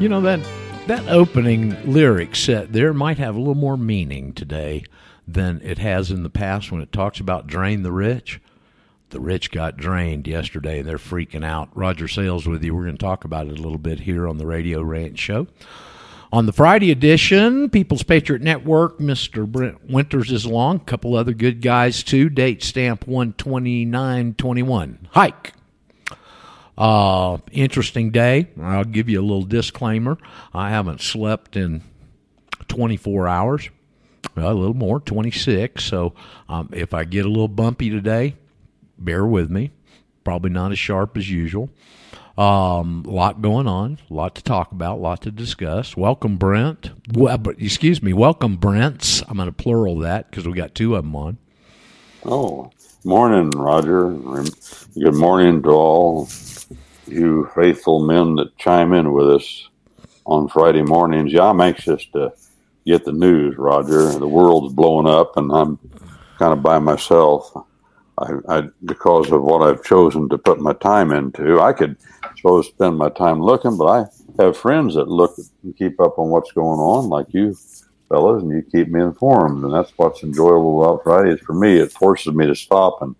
You know that that opening lyric set there might have a little more meaning today than it has in the past when it talks about drain the rich. The rich got drained yesterday and they're freaking out. Roger Sales with you. We're going to talk about it a little bit here on the Radio Ranch Show. On the Friday edition, People's Patriot Network, Mr. Brent Winters is along. A couple other good guys too. Date stamp 12921. Hike. Uh, interesting day. I'll give you a little disclaimer. I haven't slept in 24 hours, a little more, 26. So um, if I get a little bumpy today, bear with me. Probably not as sharp as usual. Um, a lot going on, a lot to talk about, a lot to discuss. Welcome, Brent. Well, excuse me, welcome, Brents. I'm going to plural that because we got two of them on. Oh, morning, Roger. Good morning to all you faithful men that chime in with us on Friday mornings. Yeah, I'm anxious to get the news, Roger. The world's blowing up, and I'm kind of by myself. I, I because of what I've chosen to put my time into. I could suppose spend my time looking, but I have friends that look and keep up on what's going on, like you fellas, and you keep me informed, and that's what's enjoyable about Fridays for me. It forces me to stop and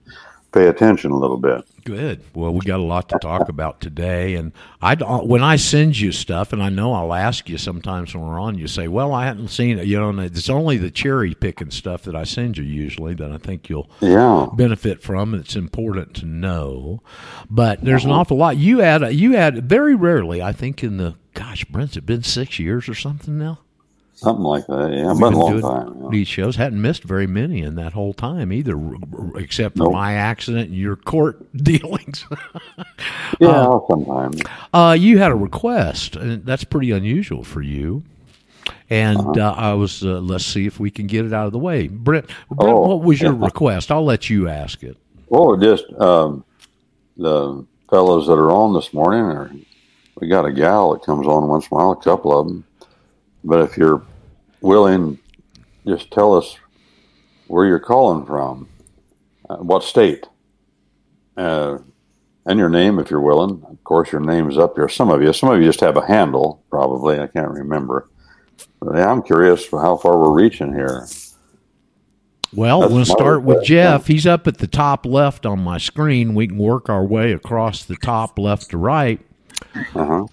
pay attention a little bit. Good. Well, we got a lot to talk about today, and I uh, when I send you stuff, and I know I'll ask you sometimes when we're on. You say, "Well, I haven't seen it." You know, and it's only the cherry picking stuff that I send you usually that I think you'll Yeah. benefit from. and It's important to know, but uh-huh. there's an awful lot. You had you had very rarely, I think, in the gosh, Brent's it been six years or something now. Something like that. Yeah, We've been a long time. yeah. These shows hadn't missed very many in that whole time either, except for Nope. my accident and your court dealings. Yeah, sometimes. Uh, you had a request, and that's pretty unusual for you. And uh I was, uh, let's see if we can get it out of the way. Brent, Brent Oh, what was your yeah. request? I'll let you ask it. Well, just um, the fellows that are on this morning, or we got a gal that comes on once in a while, a couple of them. But if you're willing, just tell us where you're calling from, uh, what state, uh, and your name if you're willing. Of course, your name's up here. Some of you, some of you just have a handle, probably. I can't remember. But yeah, I'm curious how far we're reaching here. Well, That's we'll start with Jeff. He's up at the top left on my screen. We can work our way across the top left to right. Uh-huh.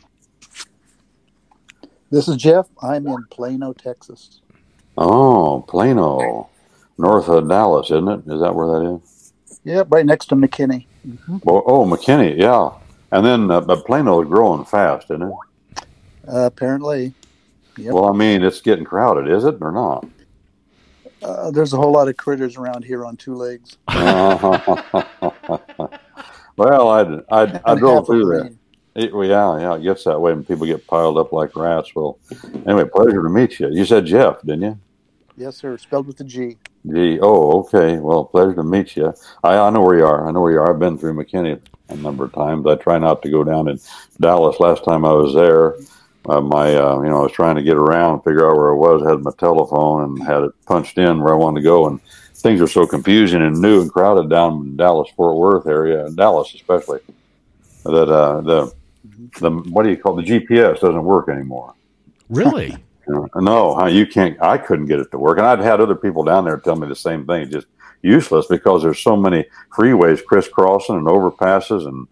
This is Jeff. I'm in Plano, Texas. Oh, Plano, north of Dallas, isn't it? Is that where that is? Yeah, right next to McKinney. Well, oh, McKinney, yeah. And then, uh, but Plano is growing fast, isn't it? Uh, apparently, Yep. Well, I mean, it's getting crowded, is it or not? uh, there's a whole lot of critters around here on two legs. well, I I, I drove through there. It, well, yeah, yeah, it gets that way when people get piled up like rats. Well, anyway, pleasure to meet you. You said Jeff, didn't you? Yes, sir. Spelled with a G. Gee, oh, okay. Well, pleasure to meet you. I, I know where you are. I know where you are. I've been through McKinney a number of times. I try not to go down in Dallas. Last time I was there, uh, my uh, you know I was trying to get around, figure out where I was, had my telephone and had it punched in where I wanted to go, and things are so confusing and new and crowded down in Dallas Fort Worth area, Dallas especially, that uh, the the what do you call it? the GPS doesn't work anymore. Really? No, you can't. I couldn't get it to work, and I'd had other people down there tell me the same thing. Just useless because there's so many freeways crisscrossing and overpasses, and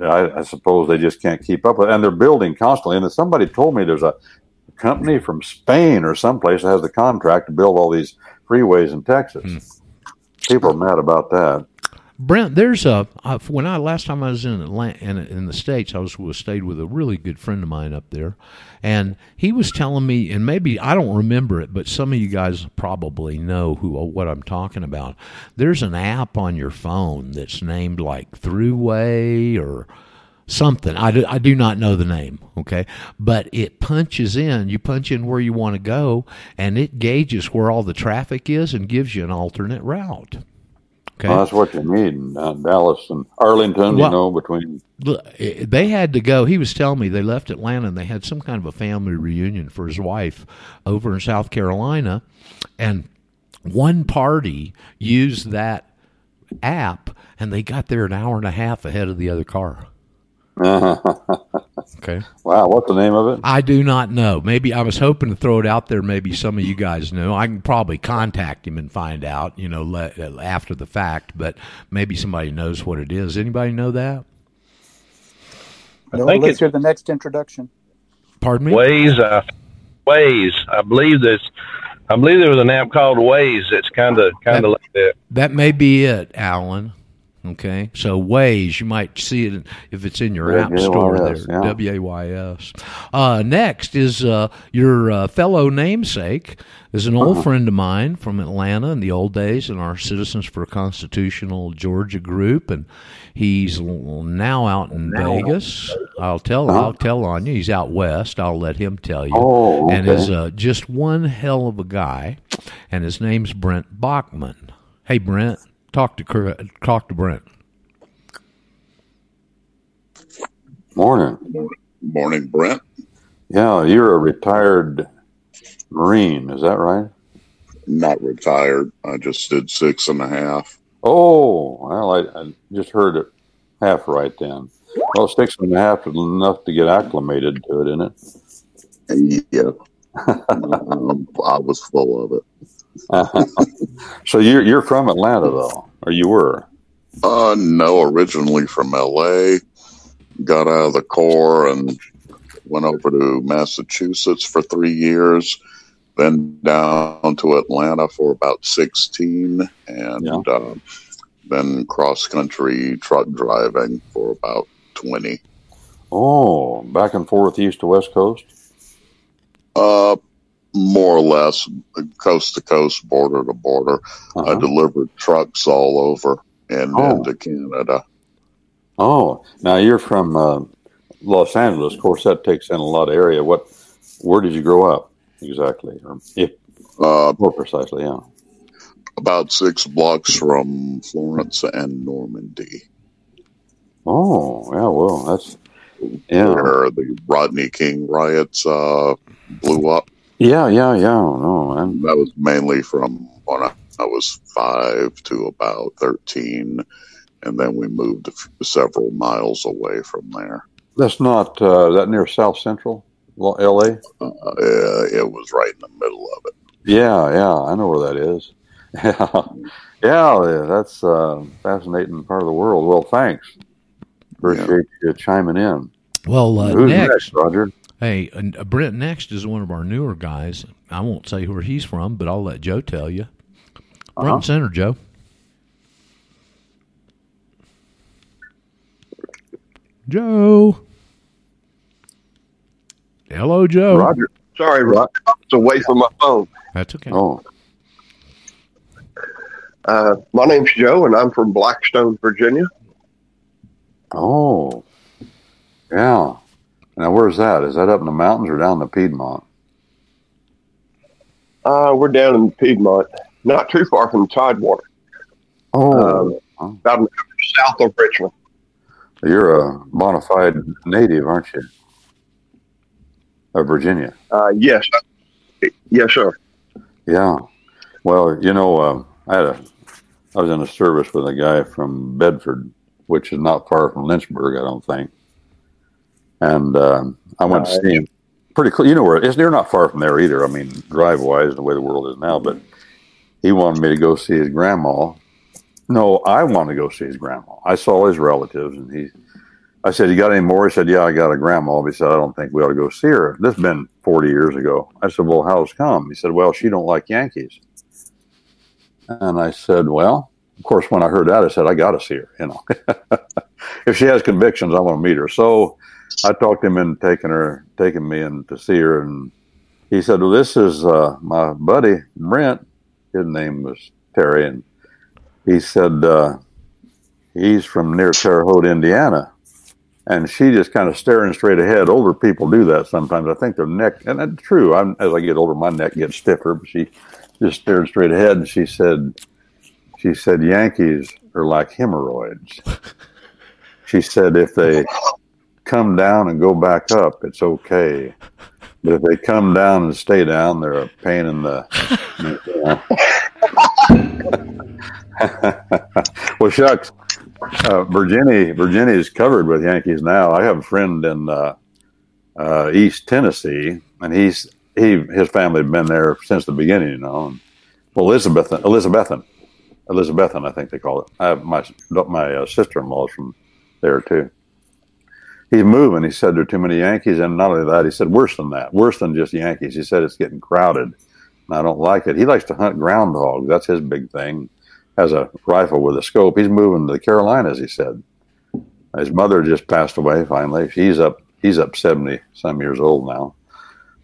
I, I suppose they just can't keep up with. And they're building constantly. And somebody told me there's a company from Spain or someplace that has the contract to build all these freeways in Texas. Hmm. People are mad about that. Brent, there's a uh, when I last time I was in Atlanta in, in the states, I was, stayed with a really good friend of mine up there, and he was telling me, and maybe I don't remember it, but some of you guys probably know who what I'm talking about. There's an app on your phone that's named like Throughway or something. I do, I do not know the name, okay? But it punches in, you punch in where you want to go, and it gauges where all the traffic is and gives you an alternate route. Okay. Well, that's what you need in uh, Dallas and Arlington. Well- you know, between they had to go. He was telling me they left Atlanta and they had some kind of a family reunion for his wife over in South Carolina, and one party used that app and they got there an hour and a half ahead of the other car. Okay. wow, what's the name of it? I do not know. Maybe I was hoping to throw it out there. Maybe some of you guys know. I can probably contact him and find out, you know, le- after the fact. But maybe somebody knows what it is. Anybody know that? No, think let's it's- hear the next introduction. Pardon me. Ways, uh, Waze. I believe there's, I believe there was an app called Ways. That's kind of kind of like that. That may be it, Alan. Okay, so Waze, you might see it if it's in your app store there. W-A-Y-S, yeah. W A Y S. Uh, next is uh, your uh, fellow namesake is an old friend of mine from Atlanta in the old days in our Citizens for Constitutional Georgia group, and he's now out in Vegas. I'll tell. I'll tell on you. He's out west. I'll let him tell you. Oh, And okay. is uh, just one hell of a guy, and his name's Brent Bachman. Hey, Brent, talk to talk to Brent. Morning. Morning, Brent. Yeah, you're a retired Marine. Is that right? Not retired. I just did six and a half. Oh, well, I, I just heard it half right then. Well, six and a half is enough to get acclimated to it, isn't it? Yeah. um, I was full of it. so you're you're from Atlanta though, or you were? Uh, no, originally from LA. Got out of the Corps and went over to Massachusetts for three years. Then down to Atlanta for about 16 and Yeah. uh, then cross country truck driving for about 20. Oh, back and forth east to west coast. Uh, more or less coast to coast, border to border. I Uh-huh. delivered trucks all over and Oh. into Canada. Oh, now you're from uh, Los Angeles. Of course, that takes in a lot of area. What? Where did you grow up exactly, or if Uh, more precisely? Yeah. about six blocks from Florence and Normandy, Oh, yeah. Well, that's yeah, where the Rodney King riots uh, blew up. Yeah, yeah, yeah. No, man. That was mainly from when I, I was five to about 13. And then we moved a several miles away from there. That's not uh, that near South Central, L- L.A. Uh, it was right in the middle of it. Yeah, yeah, I know where that is. Yeah, yeah, that's a fascinating part of the world. Well, thanks. Appreciate you chiming in. Well, uh, Who's next, next, Roger? Hey, and, uh, Brent next is one of our newer guys. I won't say where he's from, but I'll let Joe tell you. Front center, Joe. Joe. Hello, Joe. Roger. Sorry, Rock. I was away from my phone. That's okay. Oh, Uh, my name's Joe, and I'm from Blackstone, Virginia. oh, yeah. Now, where's that? Is that up in the mountains or down in the Piedmont? Uh, we're down in Piedmont, not too far from Tidewater, Oh, about an hour south of Richmond. you're a bona fide native, aren't you? Of Virginia. Uh, yes, yes, sir. Yeah. Well, you know, uh, I had a, I was in a service with a guy from Bedford, which is not far from Lynchburg, I don't think. And um, I went to see him. Pretty close. You know where it's. They're not far from there either. I mean, drive wise, the way the world is now. But he wanted me to go see his grandma. No, I wanted to go see his grandma. I saw his relatives, and he. I said, "You got any more?" He said, "Yeah, I got a grandma." He said, "I don't think we ought to go see her." This has been forty years ago. I said, "Well, how's come?" He said, "Well, she don't like Yankees." And I said, "Well, of course." When I heard that, I said, "I got to see her." You know, if she has convictions, I want to meet her. So I talked him into taking her, taking me in to see her, and he said, "Well, this is uh, my buddy Brent. His name was Terry, and he said uh, he's from near Terre Haute, Indiana." And she just kind of staring straight ahead. Older people do that sometimes. I think their neck, and that's true. I'm, as I get older, my neck gets stiffer. But she just stared straight ahead, and she said, She said Yankees are like hemorrhoids. She said if they come down and go back up, it's okay. But if they come down and stay down, they're a pain in the. well, shucks. Uh, Virginia, Virginia is covered with Yankees now. I have a friend in uh, uh, East Tennessee, and he's he his family had been there since the beginning. You know, well, Elizabethton, Elizabethton, Elizabethton, I think they call it. I my my sister in law from there too. He's moving. He said there are too many Yankees, and not only that, he said worse than that, worse than just Yankees. He said it's getting crowded, and I don't like it. He likes to hunt groundhogs. That's his big thing. Has a rifle with a scope. He's moving to the Carolinas. He said. His mother just passed away. Finally, he's up. He's up seventy some years old now.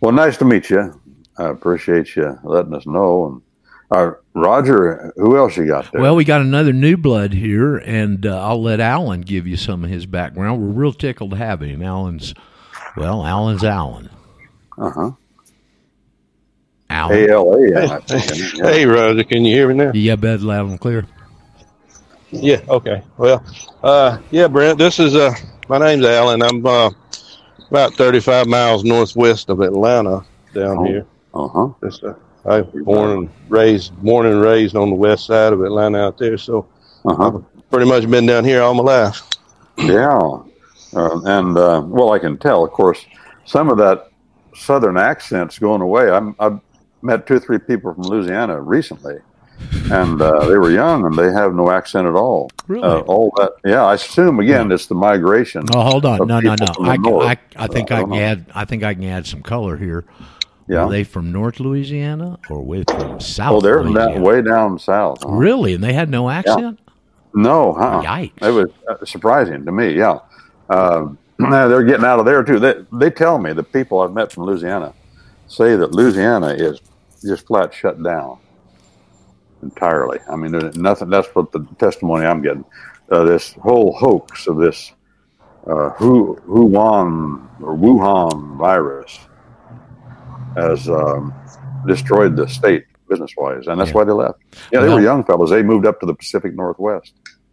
Well, nice to meet you. I appreciate you letting us know. And uh, Roger, who else you got there? Well, we got another new blood here, and uh, I'll let Alan give you some of his background. We're real tickled to have him. Alan's, well, Alan's Alan. uh huh. Alan. A L A. I think. Yeah. Hey, Roger, can you hear me now? Yeah, bed loud and clear. Yeah. Okay. Well, uh, yeah, Brent. This is uh, my name's Alan. I'm uh, about 35 miles northwest of Atlanta down Oh. here. Uh huh. Just, uh, I was born and raised, born and raised on the west side of Atlanta out there. So Uh huh. pretty much been down here all my life. Yeah, uh, and uh, well, I can tell. Of course, some of that southern accent's going away. I'm, I've met two or three people from Louisiana recently, and uh, they were young and they have no accent at all. Really? Uh, all that, yeah. I assume again it's the migration. Oh, hold on. No, no, no. I, north. I, I think I I can know. add. I think I can add some color here. Yeah. Are they from North Louisiana or way from South? oh, they're from that way down south. huh? Really, and they had no accent. No, huh? Yikes. It was uh, surprising to me. Yeah, um, they're getting out of there too. They they tell me the people I've met from Louisiana say that Louisiana is just flat shut down entirely. I mean, there's nothing. That's what the testimony I'm getting. Uh, this whole hoax of this uh, Wuhan or Wuhan virus has um, destroyed the state business wise, and that's Yeah. why they left. Yeah, they Well- were young fellows. They moved up to the Pacific Northwest.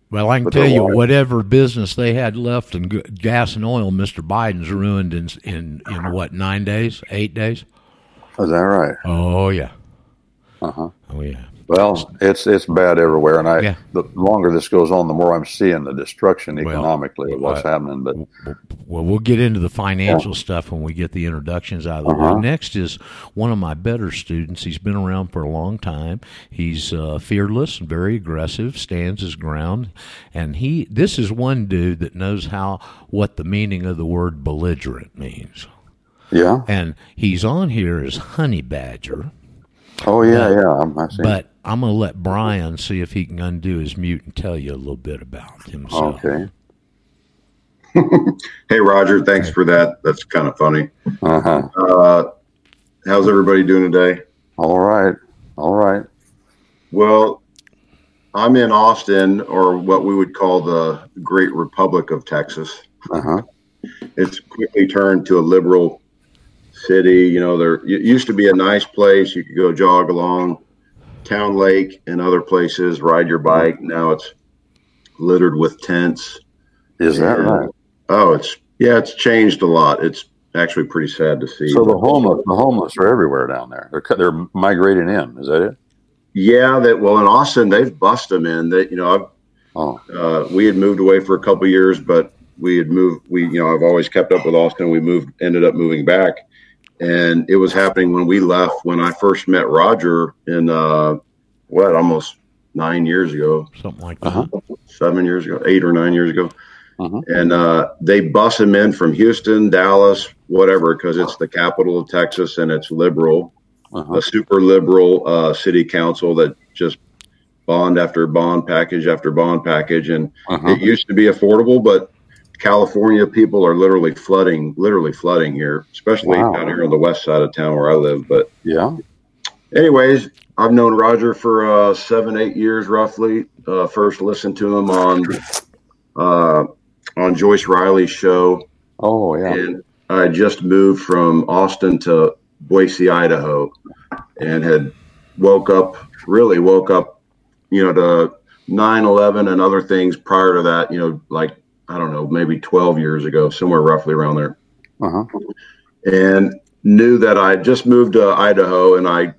Well, I can But tell you, whatever business they had left in gas and oil, Mister Biden's ruined in in in what nine days, eight days. Is that right? Oh yeah, Uh huh. oh yeah. Well, it's it's bad everywhere, and I Yeah. the longer this goes on, the more I'm seeing the destruction Well, economically of what's uh, happening. But Well, we'll get into the financial stuff when we get the introductions out of the Uh-huh. way. Next is one of my better students. He's been around for a long time. He's uh, fearless, and very aggressive, stands his ground, and he. This is one dude that knows how what the meaning of the word belligerent means. yeah, And he's on here as Honey Badger, oh yeah, yeah. I'm, I see. but I'm going to let Brian see if he can undo his mute and tell you a little bit about himself. okay. Hey, Roger, thanks for that. That's kind of funny. Uh huh. Uh, how's everybody doing today? All right. All right. Well, I'm in Austin, or what we would call the Great Republic of Texas. Uh huh. It's quickly turned to a liberal city. You know, there it used to be a nice place. You could go jog along Town Lake and other places, ride your bike. Now it's littered with tents. Is that And- right? Oh, it's yeah, it's changed a lot. It's actually pretty sad to see. So the homeless, the homeless are everywhere down there. They're they're migrating in. Is that it? Yeah, that well in Austin they've bust them in. That you know, I've, Oh, uh, we had moved away for a couple years, but we had moved. We you know I've always kept up with Austin. We moved, ended up moving back, and it was happening when we left. When I first met Roger in uh, what almost nine years ago, Something like that. Uh-huh. seven years ago, eight or nine years ago, Mhm. and uh, they bus them in from Houston, Dallas, whatever, because it's the capital of Texas and it's liberal uh-huh. a super liberal uh, city council that just bond after bond package after bond package and Uh-huh. it used to be affordable but california people are literally flooding literally flooding here especially Wow. down here on the west side of town where i live but Yeah. anyways i've known roger for uh, seven eight years roughly uh, first listened to him on uh, on joyce riley's show Oh, yeah. and I just moved from Austin to Boise, Idaho, and had woke up really woke up you know, to 9/11 and other things prior to that. You know, like I don't know, maybe 12 years ago, somewhere roughly around there. Uh-huh. and knew that I just moved to Idaho, and I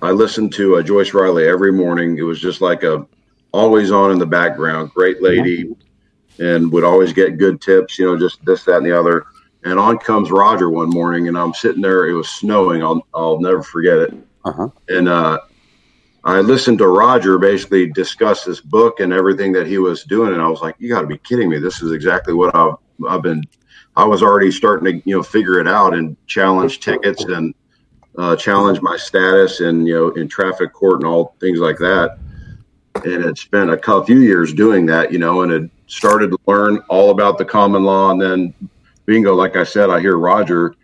I listened to uh, Joyce Riley every morning. It was just like a always on in the background. Great lady, and would always get good tips. You know, just this, that, and the other. And on comes Roger one morning, and I'm sitting there. It was snowing. I'll I'll never forget it. Uh-huh. And uh, I listened to Roger basically discuss this book and everything that he was doing, and I was like, "You got to be kidding me! This is exactly what I've I've been I was already starting to you know figure it out and challenge tickets and uh, challenge my status and you know in traffic court and all things like that. And had spent a few years doing that, you know, and had started to learn all about the common law. And then bingo, like I said, I hear Roger,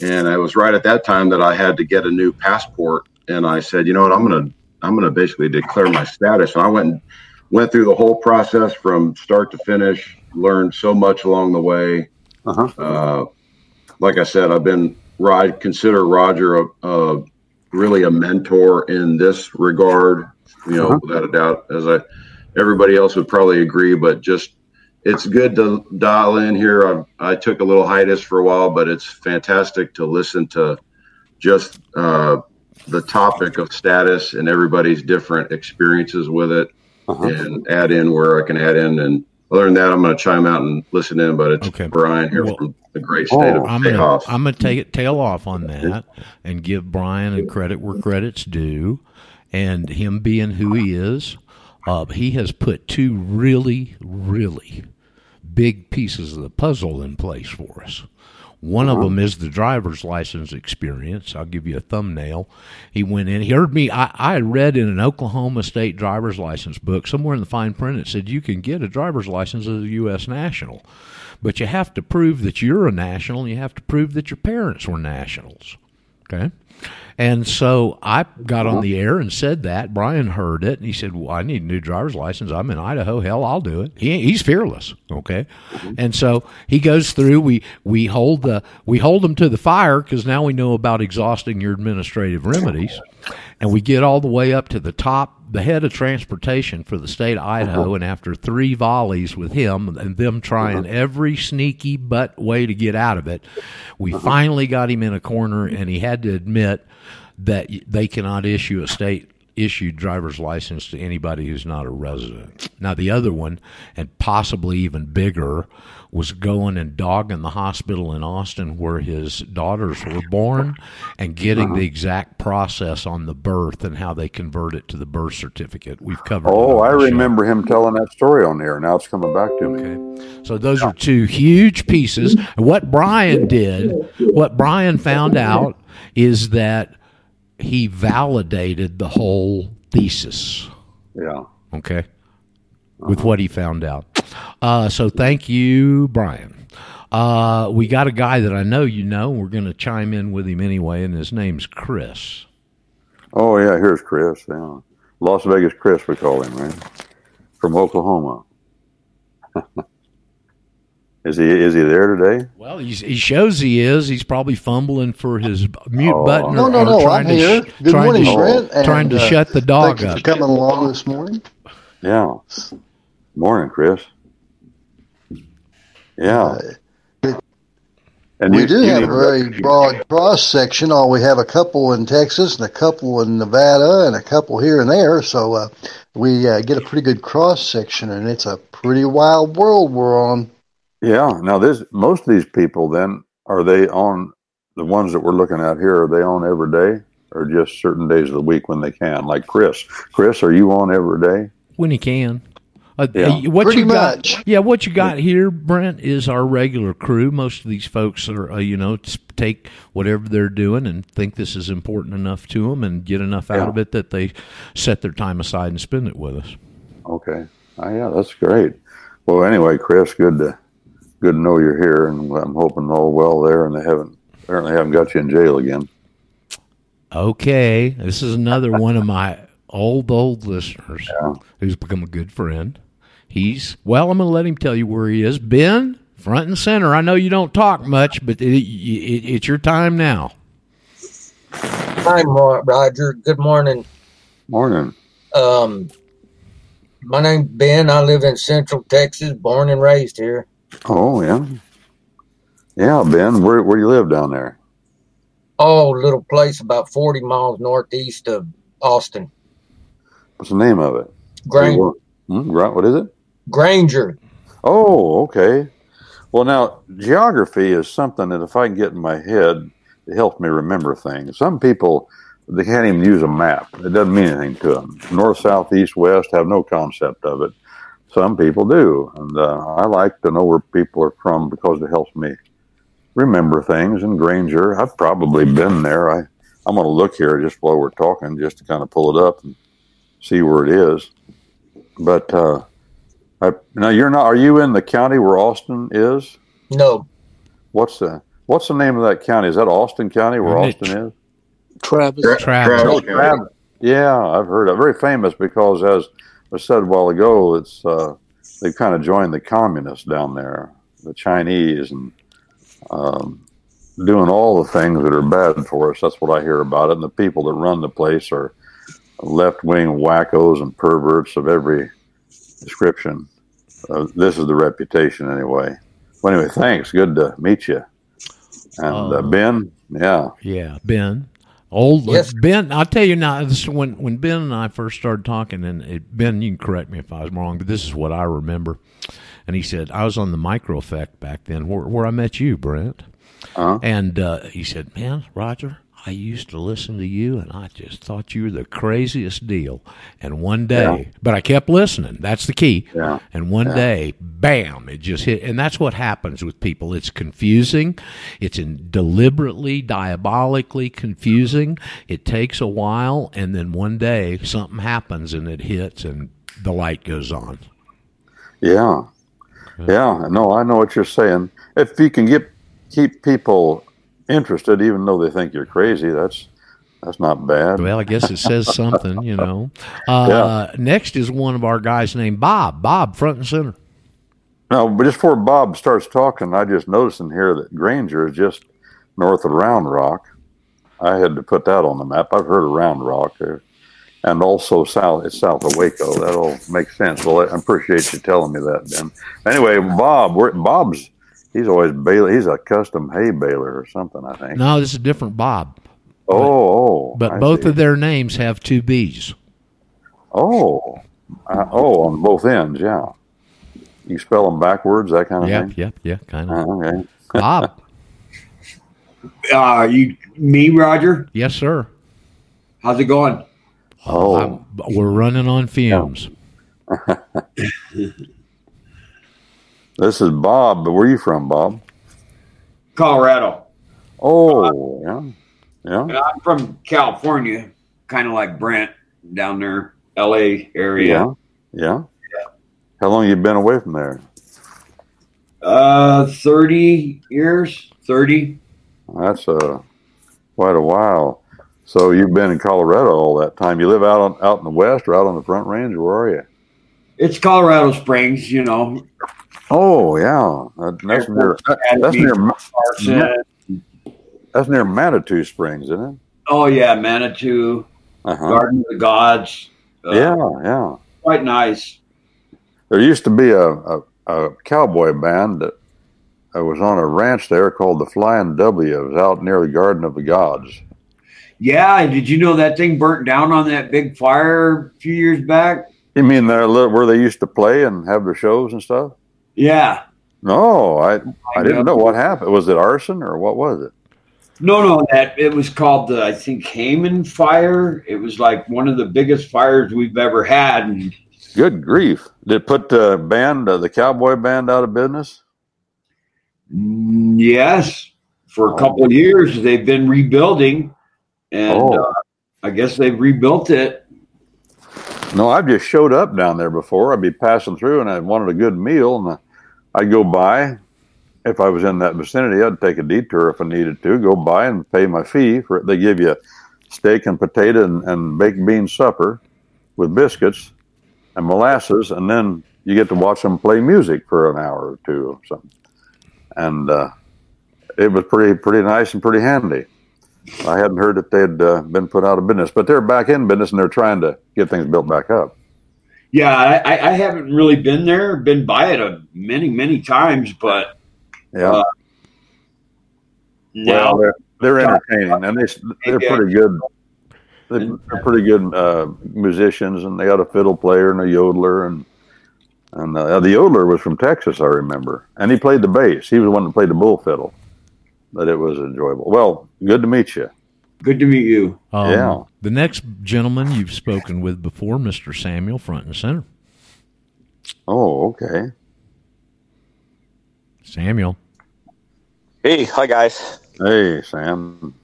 and I was right at that time that I had to get a new passport. And I said, you know what, I'm gonna I'm gonna basically declare my status. And I went and went through the whole process from start to finish. Learned so much along the way. Uh-huh. Uh, like I said, I've been I consider Roger a, a really a mentor in this regard. You know, Uh-huh. without a doubt, as I everybody else would probably agree. But just it's good to dial in here. I, I took a little hiatus for a while, but it's fantastic to listen to just uh, the topic of status and everybody's different experiences with it, Uh-huh. and add in where I can add in and. Other than that, I'm going to chime out and listen in. But it's Okay. Brian here Well- from the great state Oh, of I'm gonna. I'm gonna take it tail off on that and give Brian a credit where credit's due, and him being who he is, uh, he has put two really really big pieces of the puzzle in place for us. One of uh-huh. them is the driver's license experience. I'll give you a thumbnail. He went in. He heard me. I, I read in an Oklahoma State driver's license book somewhere in the fine print. It said you can get a driver's license as a U.S. national, but you have to prove that you're a national. and You have to prove that your parents were nationals. Okay. And so I got on uh-huh. the air and said that. Brian heard it and he said, Well, I need a new driver's license. I'm in Idaho. Hell, I'll do it. He, he's fearless. Okay. Mm-hmm. And so he goes through, we, we hold the, we hold him to the fire because now we know about exhausting your administrative remedies. And we get all the way up to the top, the head of transportation for the state of uh-huh. Idaho. And after three volleys with him and them trying uh-huh. every sneaky butt way to get out of it, we uh-huh. finally got him in a corner and he had to admit that they cannot issue a state issued driver's license to anybody who's not a resident. Now, the other one, and possibly even bigger, was going and dogging the hospital in Austin where his daughters were born and getting the mm-hmm. exact process on the birth and how they convert it to the birth certificate. We've covered. Oh, I the show. remember him telling that story on there. Now it's coming back to me. Okay. So those are two huge pieces. What Brian did, what Brian found out is that he validated the whole thesis. Yeah. Okay. With what he found out. Uh, so thank you, Brian. Uh, we got a guy that I know you know. We're going to chime in with him anyway, and his name's Chris. Oh yeah, here's Chris. Yeah. Las Vegas Chris, we call him, right? From Oklahoma. is he is he there today? Well, he's, he shows he is. He's probably fumbling for his mute Oh. button. No, or- no, or no. trying I'm to sh- here. Good trying morning, to, Brent. and, Trying to uh, shut the dog Thank you up. for coming along this morning. Yeah. Morning, Chris. Yeah. And we you- do you have a very broad cross section. Oh, we have a couple in Texas and a couple in Nevada and a couple here and there. So uh, we uh, get a pretty good cross section, and it's a pretty wild world we're on. Yeah. Now, this most of these people then are they on the ones that we're looking at here? Are they on every day, or just certain days of the week when they can? Like Chris. Chris, are you on every day? when he can. Uh, Yeah. uh, what Pretty you got, much. yeah. What you got here, Brent, is our regular crew. Most of these folks are, uh, you know, take whatever they're doing and think this is important enough to them and get enough out Yeah. of it that they set their time aside and spend it with us. Okay. Oh, yeah, that's great. Well, anyway, Chris, good to good to know you're here, and I'm hoping all well there, and they haven't apparently haven't got you in jail again. Okay, this is another one of my old old listeners who's become a good friend. He's well. I'm going to let him tell you where he is. Ben, front and center. I know you don't talk much, but it, it, it's your time now. Hi, Roger. Good morning. Morning. Um, my name's Ben. I live in Central Texas, born and raised here. Oh yeah, yeah, Ben. Where where do you live down there? Oh, little place about 40 miles northeast of Austin. What's the name of it? Granger. Hmm, what is it? Granger. Oh, okay. Well, now geography is something that if I can get in my head, it helps me remember things. Some people they can't even use a map; it doesn't mean anything to them. North, south, east, west have no concept of it. Some people do, and uh, I like to know where people are from because it helps me remember things. And Granger, I've probably been there. I I'm going to look here just while we're talking, just to kind of pull it up and see where it is. But uh, I, now you're not. Are you in the county where Austin is? No, What's the What's the name of that county? Is that Austin County where Isn't it Austin is? Travis. Tra- Travis. Travis Oh, Travis. Yeah, I've heard of. Very famous because, as I said a while ago, it's uh, they kind of joined the communists down there, the Chinese, and um, doing all the things that are bad for us. That's what I hear about it. And the people that run the place are left wing wackos and perverts of every description. Uh, this is the reputation, anyway. Well, anyway, thanks. Good to meet you. And uh, Uh, Ben, yeah, Yeah, Ben. Old Yes. Ben. I'll tell you now. This when when Ben and I first started talking, and it, Ben, you can correct me if I was wrong, but this is what I remember. And he said I was on the micro effect back then, where, where I met you, Brent. Uh-huh. And uh, he said, "Man, Roger, I used to listen to you, and I just thought you were the craziest deal. And one day, Yeah. but I kept listening. That's the key. Yeah. And one Yeah. day, bam, it just hit. And that's what happens with people. It's confusing. It's in deliberately, diabolically confusing. It takes a while, and then one day something happens and it hits, and the light goes on. Yeah. Yeah. No, I know what you're saying. If you can get keep people interested, even though they think you're crazy, that's that's not bad. Well, I guess it says something, you know. Uh, Next is one of our guys named Bob. Bob, front and center. No, but just before Bob starts talking, I just noticed in here that Granger is just north of Round Rock. I had to put that on the map. I've heard of Round Rock there. And also south, it's south of Waco. That'll make sense. Well, I appreciate you telling me that, Ben. Anyway, Bob, we're, Bob's, he's always baler. He's a custom hay baler or something, I think. No, this is a different Bob. Oh, oh. But I both see. of their names have two B's. Oh, uh, oh, on both ends, yeah. You spell them backwards, that kind of Yep, thing. yep, yeah, kind of. Uh, okay. Bob. Uh, you, me, Roger. Yes, sir. How's it going? Oh, I'm- we're running on fumes. this is Bob. Where are you from, Bob? Colorado. Oh, yeah, yeah. I'm from California, kind of like Brent down there, L.A. area. Yeah, yeah. How long you been away from there? Uh, thirty years. Thirty. That's uh, quite a while. So you've been in Colorado all that time. You live out on out in the west or out on the Front Range? Where are you? It's Colorado Springs, you know. Oh, yeah. That, that's near. That's near. Carson. That's near Manitou Springs, isn't it? Oh yeah, Manitou, Uh-huh. Garden of the Gods. Uh, Yeah, yeah. quite nice. There used to be a, a, a cowboy band that uh, was on a ranch there called the Flying W. It was out near the Garden of the Gods. Yeah, did you know that thing burnt down on that big fire a few years back? You mean there where they used to play and have their shows and stuff? Yeah. No, I I didn't know what happened. Was it arson or what was it? No, no, that it was called the I think Hayman Fire. It was like one of the biggest fires we've ever had, and Good grief! Did it put the band, uh, the cowboy band, out of business? mm, yes, for a couple of years they've been rebuilding, and Oh. uh, I guess they've rebuilt it. No, I've just showed up down there before. I'd be passing through and I wanted a good meal, and I'd go by. If I was in that vicinity, I'd take a detour if I needed to. Go by and pay my fee for. They give you steak and potato and, and baked bean supper with biscuits and molasses, and then you get to watch them play music for an hour or two or something. And uh, it was pretty pretty nice and pretty handy. I hadn't heard that they'd uh, been put out of business, but they're back in business and they're trying to get things built back up. Yeah, I, I haven't really been there. Been by it a many, many times, but Yeah. uh, now well, they're, they're entertaining and they, they're pretty good. They're they're pretty good uh, musicians, and they got a fiddle player and a yodeler, and and uh, the yodeler was from Texas, I remember, and he played the bass. He was the one that played the bull fiddle, but it was enjoyable. Well, good to meet you. Good to meet you. Um, Yeah. The next gentleman you've spoken with before, Mr. Samuel, front and center. Oh, okay. Samuel. Hey, hi guys. Hey, Sam.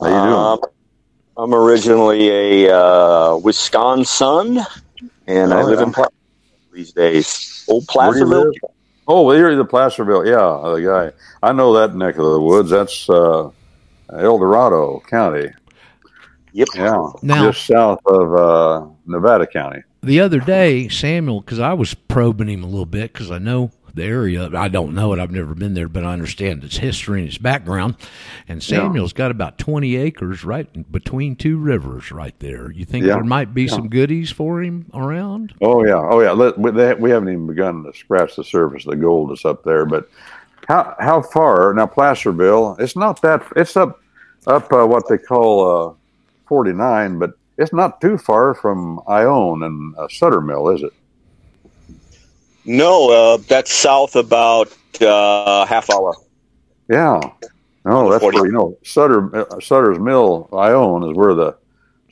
How you doing? Um, I'm originally a uh, Wisconsin, and I Oh, live yeah. in Placerville these days. Old Where do you Placerville. Oh, well, you're the Placerville. Yeah, the guy. I know that neck of the woods. That's uh, El Dorado County. Yep. Yeah. Now- just south of uh, Nevada County. The other day, Samuel, because I was probing him a little bit because I know the area. I don't know it. I've never been there, but I understand its history and its background. And Yeah. Samuel's got about 20 acres right between two rivers right there. You think Yeah. there might be Yeah. some goodies for him around? Oh yeah, oh yeah. Let, we, they, we haven't even begun to scratch the surface of the gold that's up there. But how how far now? Placerville. It's not that. It's up up uh, what they call uh, forty nine, but it's not too far from Ione and uh, Sutter Mill, is it? No, uh, that's south about uh, half hour. Yeah. No, that's where you know Sutter uh, Sutter's Mill, Ione, is where the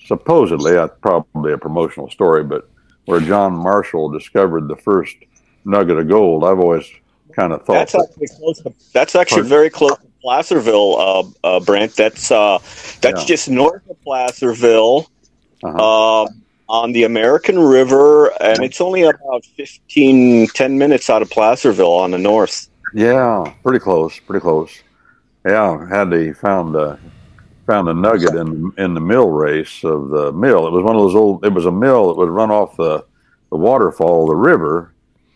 supposedly that's probably a promotional story, but where John Marshall discovered the first nugget of gold. I've always kind of thought That's actually close. To, that's actually Pardon? very close to Placerville, uh, uh, Brent. That's uh, that's Yeah. just north of Placerville. Uh-huh. Um, on the American River, and it's only about 15, 10 minutes out of Placerville on the north. Yeah, pretty close, pretty close. Yeah, had they found uh, found a nugget in in the mill race of the mill. It was one of those old. It was a mill that would run off the the waterfall of the river,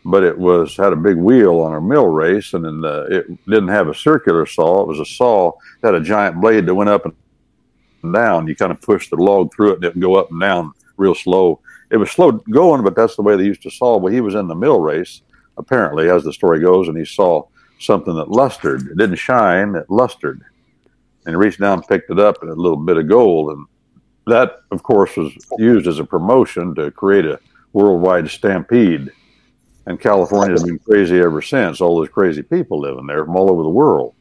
but it was had a big wheel on a mill race, and then the, it didn't have a circular saw. It was a saw that had a giant blade that went up and down. You kind of pushed the log through it, and it would go up and down real slow. It was slow going, but that's the way they used to saw. Well, he was in the mill race, apparently, as the story goes, and he saw something that lustered. It didn't shine, it lustered. And he reached down picked it up and a little bit of gold. And that, of course, was used as a promotion to create a worldwide stampede. And California's been crazy ever since. All those crazy people living there from all over the world.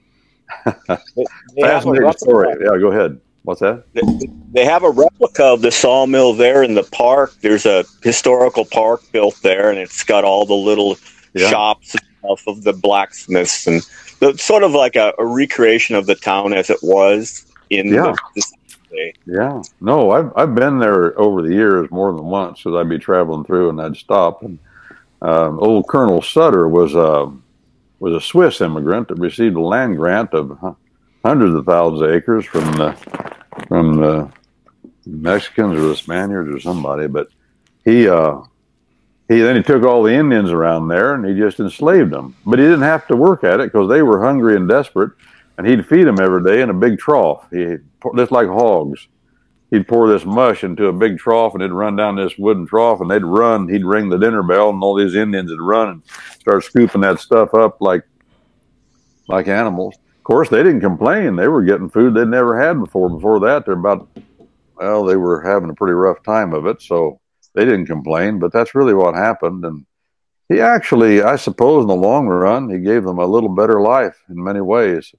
They have a Fascinating story. Yeah, go ahead. What's that? They have a replica of the sawmill there in the park. There's a historical park built there, and it's got all the little Yeah. shops and stuff of the blacksmiths, and the, sort of like a, a recreation of the town as it was in Yeah. the. Yeah, no, I've I've been there over the years more than once because I'd be traveling through and I'd stop. And um, old Colonel Sutter was a was a Swiss immigrant that received a land grant of hundreds of thousands of acres from the from the Mexicans or the Spaniards or somebody. But he uh, he then he took all the Indians around there and he just enslaved them. But he didn't have to work at it because they were hungry and desperate, and he'd feed them every day in a big trough. He just like hogs. He'd pour this mush into a big trough and it'd run down this wooden trough and they'd run. He'd ring the dinner bell and all these Indians would run and start scooping that stuff up like like animals. Of course, they didn't complain. They were getting food they'd never had before. Before that, they're about well, they were having a pretty rough time of it, so they didn't complain. But that's really what happened. And he actually, I suppose, in the long run, he gave them a little better life in many ways.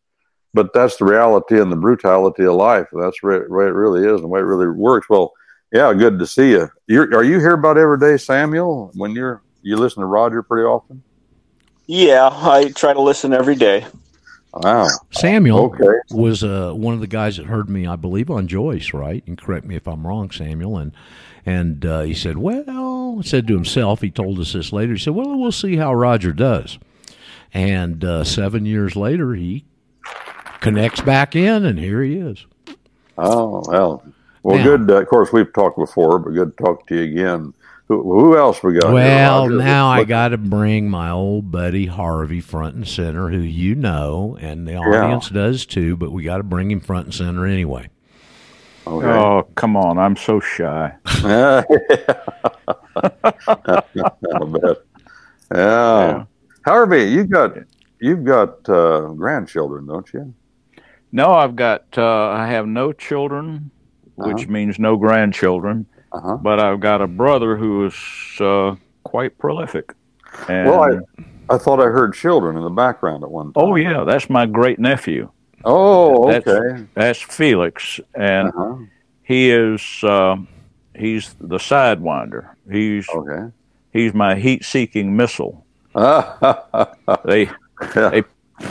But that's the reality and the brutality of life. That's the way it really is and the way it really works. Well, yeah, good to see you. You're, are you here about every day, Samuel? When you're you listen to Roger pretty often? Yeah, I try to listen every day. Wow. Samuel Okay. was uh, one of the guys that heard me, I believe, on Joyce, right? And correct me if I'm wrong, Samuel. And and uh, he said, well, said to himself, he told us this later. He said, well, we'll see how Roger does. And uh, seven years later, he connects back in, and here he is. Oh well, well, Now- good. Uh, of course, we've talked before, but good to talk to you again. Who, who else we got? here, Well, Roger? now I got to bring my old buddy Harvey front and center, who you know, and the audience does too. But we got to bring him front and center anyway. Okay. Oh, come on. I'm so shy. I bet. Yeah. Harvey, you got you've got uh, grandchildren, don't you? No, I've got, uh, I have no children, which Uh-huh. means no grandchildren, Uh-huh. but I've got a brother who is uh, quite prolific. And, Well, I, I thought I heard children in the background at one time. oh, yeah, that's my great nephew. Oh, That's, okay. that's Felix, and Uh-huh. he is uh, he's the sidewinder. He's okay. he's my heat-seeking missile. They they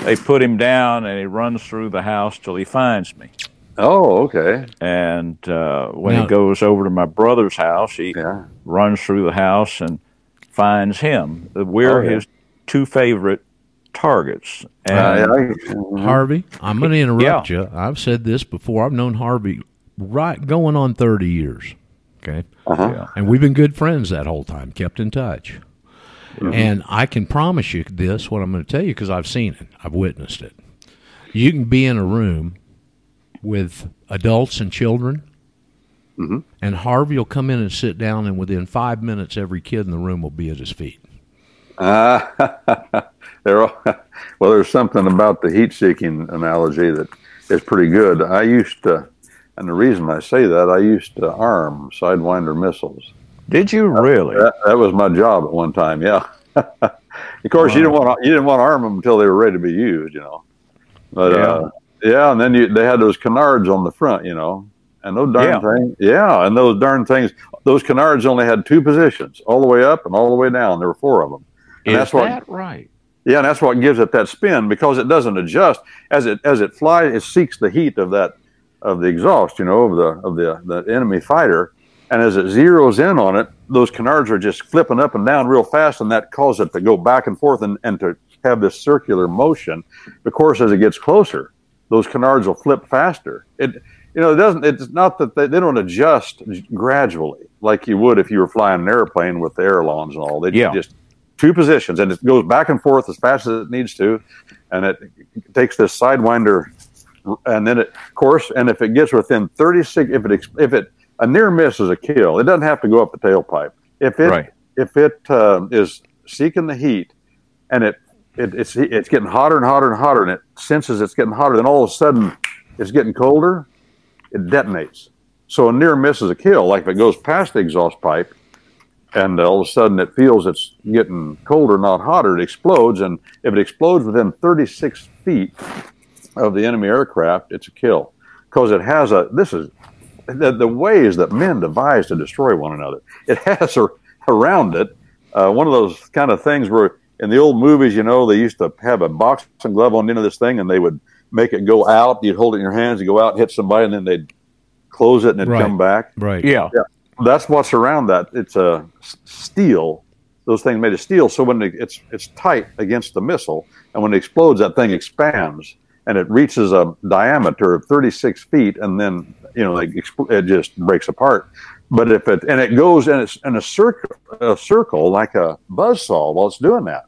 they put him down, and he runs through the house till he finds me. oh, okay. And uh, when Now- he goes over to my brother's house, he Yeah. runs through the house and finds him. We're Oh, yeah. his two favorite targets. And Uh, I-. Harvey, I'm going to interrupt you. I've said this before. I've known Harvey right going on 30 years. Okay. Uh-huh. Yeah. And we've been good friends that whole time, kept in touch. And I can promise you this, what I'm going to tell you, because I've seen it, I've witnessed it. You can be in a room with adults and children, Mhm. and Harvey will come in and sit down, and within five minutes, every kid in the room will be at his feet. Uh, there are, well, there's something about the heat-seeking analogy that is pretty good. I used to, and the reason I say that, I used to arm Sidewinder missiles. Did you really? That, that was my job at one time. Yeah. of course, you didn't want to, you didn't want to arm them until they were ready to be used. You know. But Yeah. uh, yeah, and then you, they had those canards on the front. You know, and those darn Yeah. things. Yeah, and those darn things. Those canards only had two positions, all the way up and all the way down. There were four of them. And Is that's what that right? yeah, and that's what gives it that spin because it doesn't adjust as it as it flies. It seeks the heat of that of the exhaust, you know, of the of the the enemy fighter, and as it zeroes in on it, those canards are just flipping up and down real fast, and that causes it to go back and forth and, and to have this circular motion. Of course, as it gets closer, those canards will flip faster. It you know it doesn't. It's not that they, they don't adjust gradually like you would if you were flying an airplane with the ailerons and all. They Yeah. just two positions and it goes back and forth as fast as it needs to and it takes this sidewinder and then it of course and if it gets within 36 if it if it a near miss is a kill it doesn't have to go up the tailpipe if it Right. if it uh, is seeking the heat and it, it it's it's getting hotter and hotter and hotter and it senses it's getting hotter then all of a sudden it's getting colder it detonates so a near miss is a kill like if it goes past the exhaust pipe and all of a sudden it feels it's getting colder, not hotter, it explodes. And if it explodes within 36 feet of the enemy aircraft, it's a kill because it has a. This is the, the ways that men devise to destroy one another. It has a, around it uh, one of those kind of things where in the old movies, you know, they used to have a boxing glove on the end of this thing, and they would make it go out. You'd hold it in your hands, you go out, and hit somebody, and then they'd close it and it'd Right. come back. Right. Yeah. yeah. That's what's around that. It's a s- steel. Those things made of steel. So when it's it's tight against the missile, and when it explodes, that thing expands and it reaches a diameter of 36 feet, and then you know like it just breaks apart. But if it and it goes in it's in a circle, a circle like a buzzsaw while it's doing that.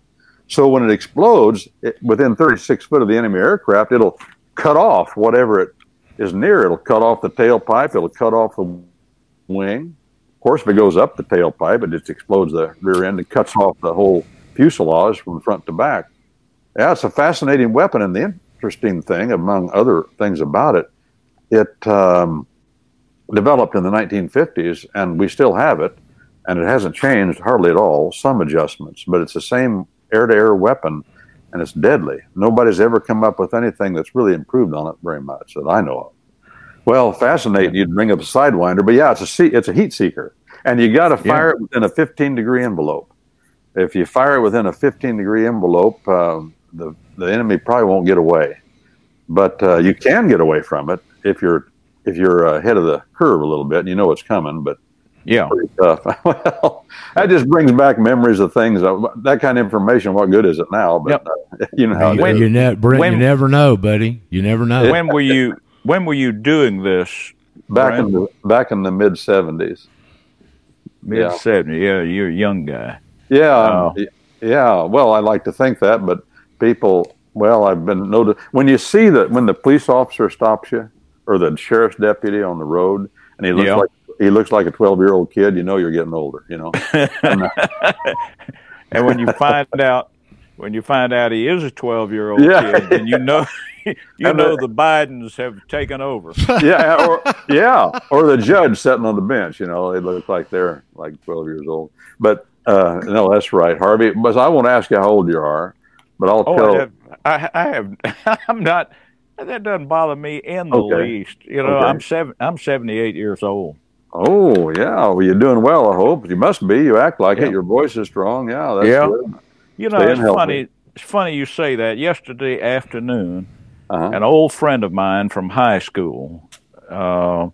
So when it explodes it, within 36 foot of the enemy aircraft, it'll cut off whatever it is near. It'll cut off the tailpipe. It'll cut off the wing. Of course, if it goes up the tailpipe, it just explodes the rear end and cuts off the whole fuselage from front to back. Yeah, it's a fascinating weapon, and the interesting thing, among other things about it, it um, developed in the 1950s, and we still have it, and it hasn't changed hardly at all. Some adjustments, but it's the same air-to-air weapon, and it's deadly. Nobody's ever come up with anything that's really improved on it very much that I know of. Well, fascinating. You'd bring up a sidewinder, but yeah, it's a it's a heat seeker, and you got to fire it within a 15 degree envelope. If you fire it within a 15 degree envelope, um, the the enemy probably won't get away, but uh, you can get away from it if you're if you're ahead of the curve a little bit and you know what's coming. But Yeah. pretty tough. well, that just brings back memories of things. uh, That kind of information. What good is it now? But uh, you know how it You, is. you, ne- Brent, when- you never know, buddy. You never know. When were you when were you doing this? back Brent? in the back in the mid seventies. Mid Yeah. 70. Yeah, you're a young guy. Yeah, Oh. um, yeah. Well, I like to think that, but people. Well, I've been noticed when you see that when the police officer stops you or the sheriff's deputy on the road, and he looks Yeah. like he looks like a twelve year old kid, you know you're getting older. You know. And, uh, when you find out, when you find out he is a 12 year old Yeah. kid, then you know, you know the- Bidens have taken over. yeah, or yeah, or the judge sitting on the bench. You know, they look like they're like twelve years old. But uh, no, that's right, Harvey. But I won't ask you how old you are, but I'll Oh, tell. I have, I, I have, I'm not. That doesn't bother me in the Okay. least. You know, Okay. I'm seven. I'm 78 years old. Oh yeah, well you're doing well. I hope you must be. You act like Yeah. it. Your voice is strong. Yeah, that's Yeah. good. You know, Staying it's healthy. funny. It's funny you say that. Yesterday afternoon, Uh-huh. an old friend of mine from high school, uh,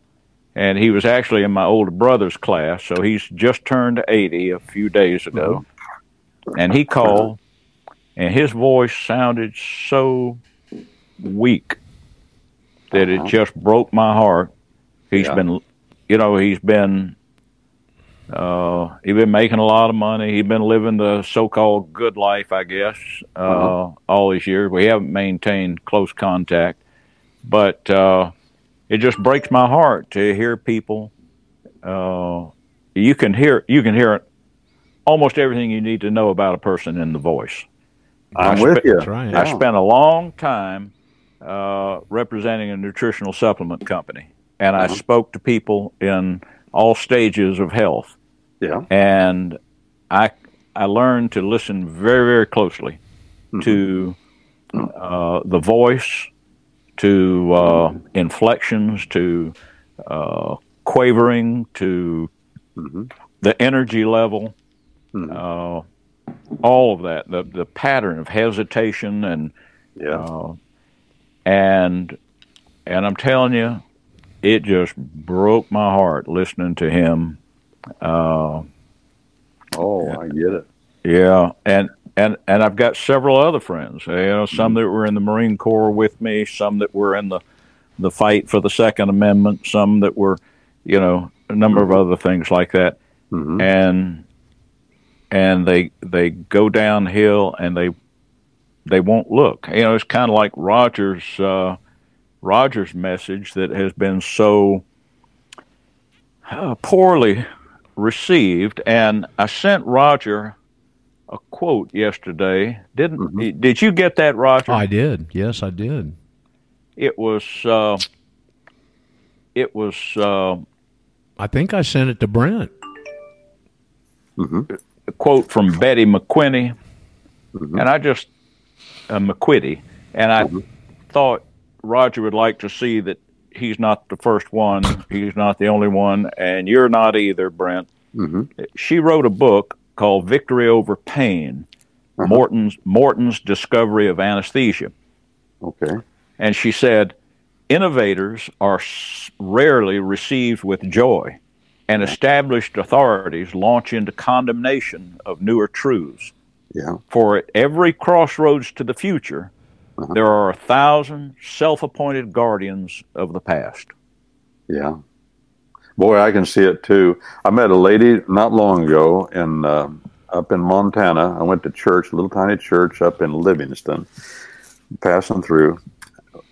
and he was actually in my older brother's class, so he's just turned 80 a few days ago. And he called, and his voice sounded so weak that it Uh-huh. just broke my heart. He's Yeah. been, you know, he's been uh, he's been making a lot of money. He's been living the so-called good life, I guess, uh, Uh-huh. all these years. We haven't maintained close contact, but uh, it just breaks my heart to hear people. Uh, you can hear you can hear almost everything you need to know about a person in the voice. I'm I with spe- you. I spent a long time uh, representing a nutritional supplement company, and I Uh-huh. spoke to people in all stages of health. Yeah. And I I learned to listen very very closely to uh, the voice, to uh, inflections, to uh, quavering, to the energy level, uh, all of that, the the pattern of hesitation and uh, and and I'm telling you, it just broke my heart listening to him. Uh, oh, I get it. Yeah, and and and I've got several other friends. You know, some mm-hmm. that were in the Marine Corps with me, some that were in the the fight for the Second Amendment, some that were, you know, a number of mm-hmm. other things like that, mm-hmm. and and they they go downhill and they they won't look. You know, it's kind of like Rogers uh, Rogers' message that has been so uh, poorly received, and I sent Roger a quote yesterday. Didn't did you get that, Roger? I did. Yes, I did. It was uh, it was uh, I think I sent it to Brent. Mm-hmm. a quote from Betty McQuinney, and I just uh, McQuitty, and I mm-hmm. thought Roger would like to see that he's not the first one, he's not the only one, and you're not either, Brent. Mm-hmm. She wrote a book called Victory Over Pain: uh-huh. Morton's Morton's Discovery of Anesthesia. Okay. And she said, innovators are s- rarely received with joy, and established authorities launch into condemnation of newer truths. Yeah. For at every crossroads to the future, there are a thousand self appointed guardians of the past. Yeah. Boy, I can see it too. I met a lady not long ago in uh, up in Montana. I went to church, a little tiny church up in Livingston, passing through,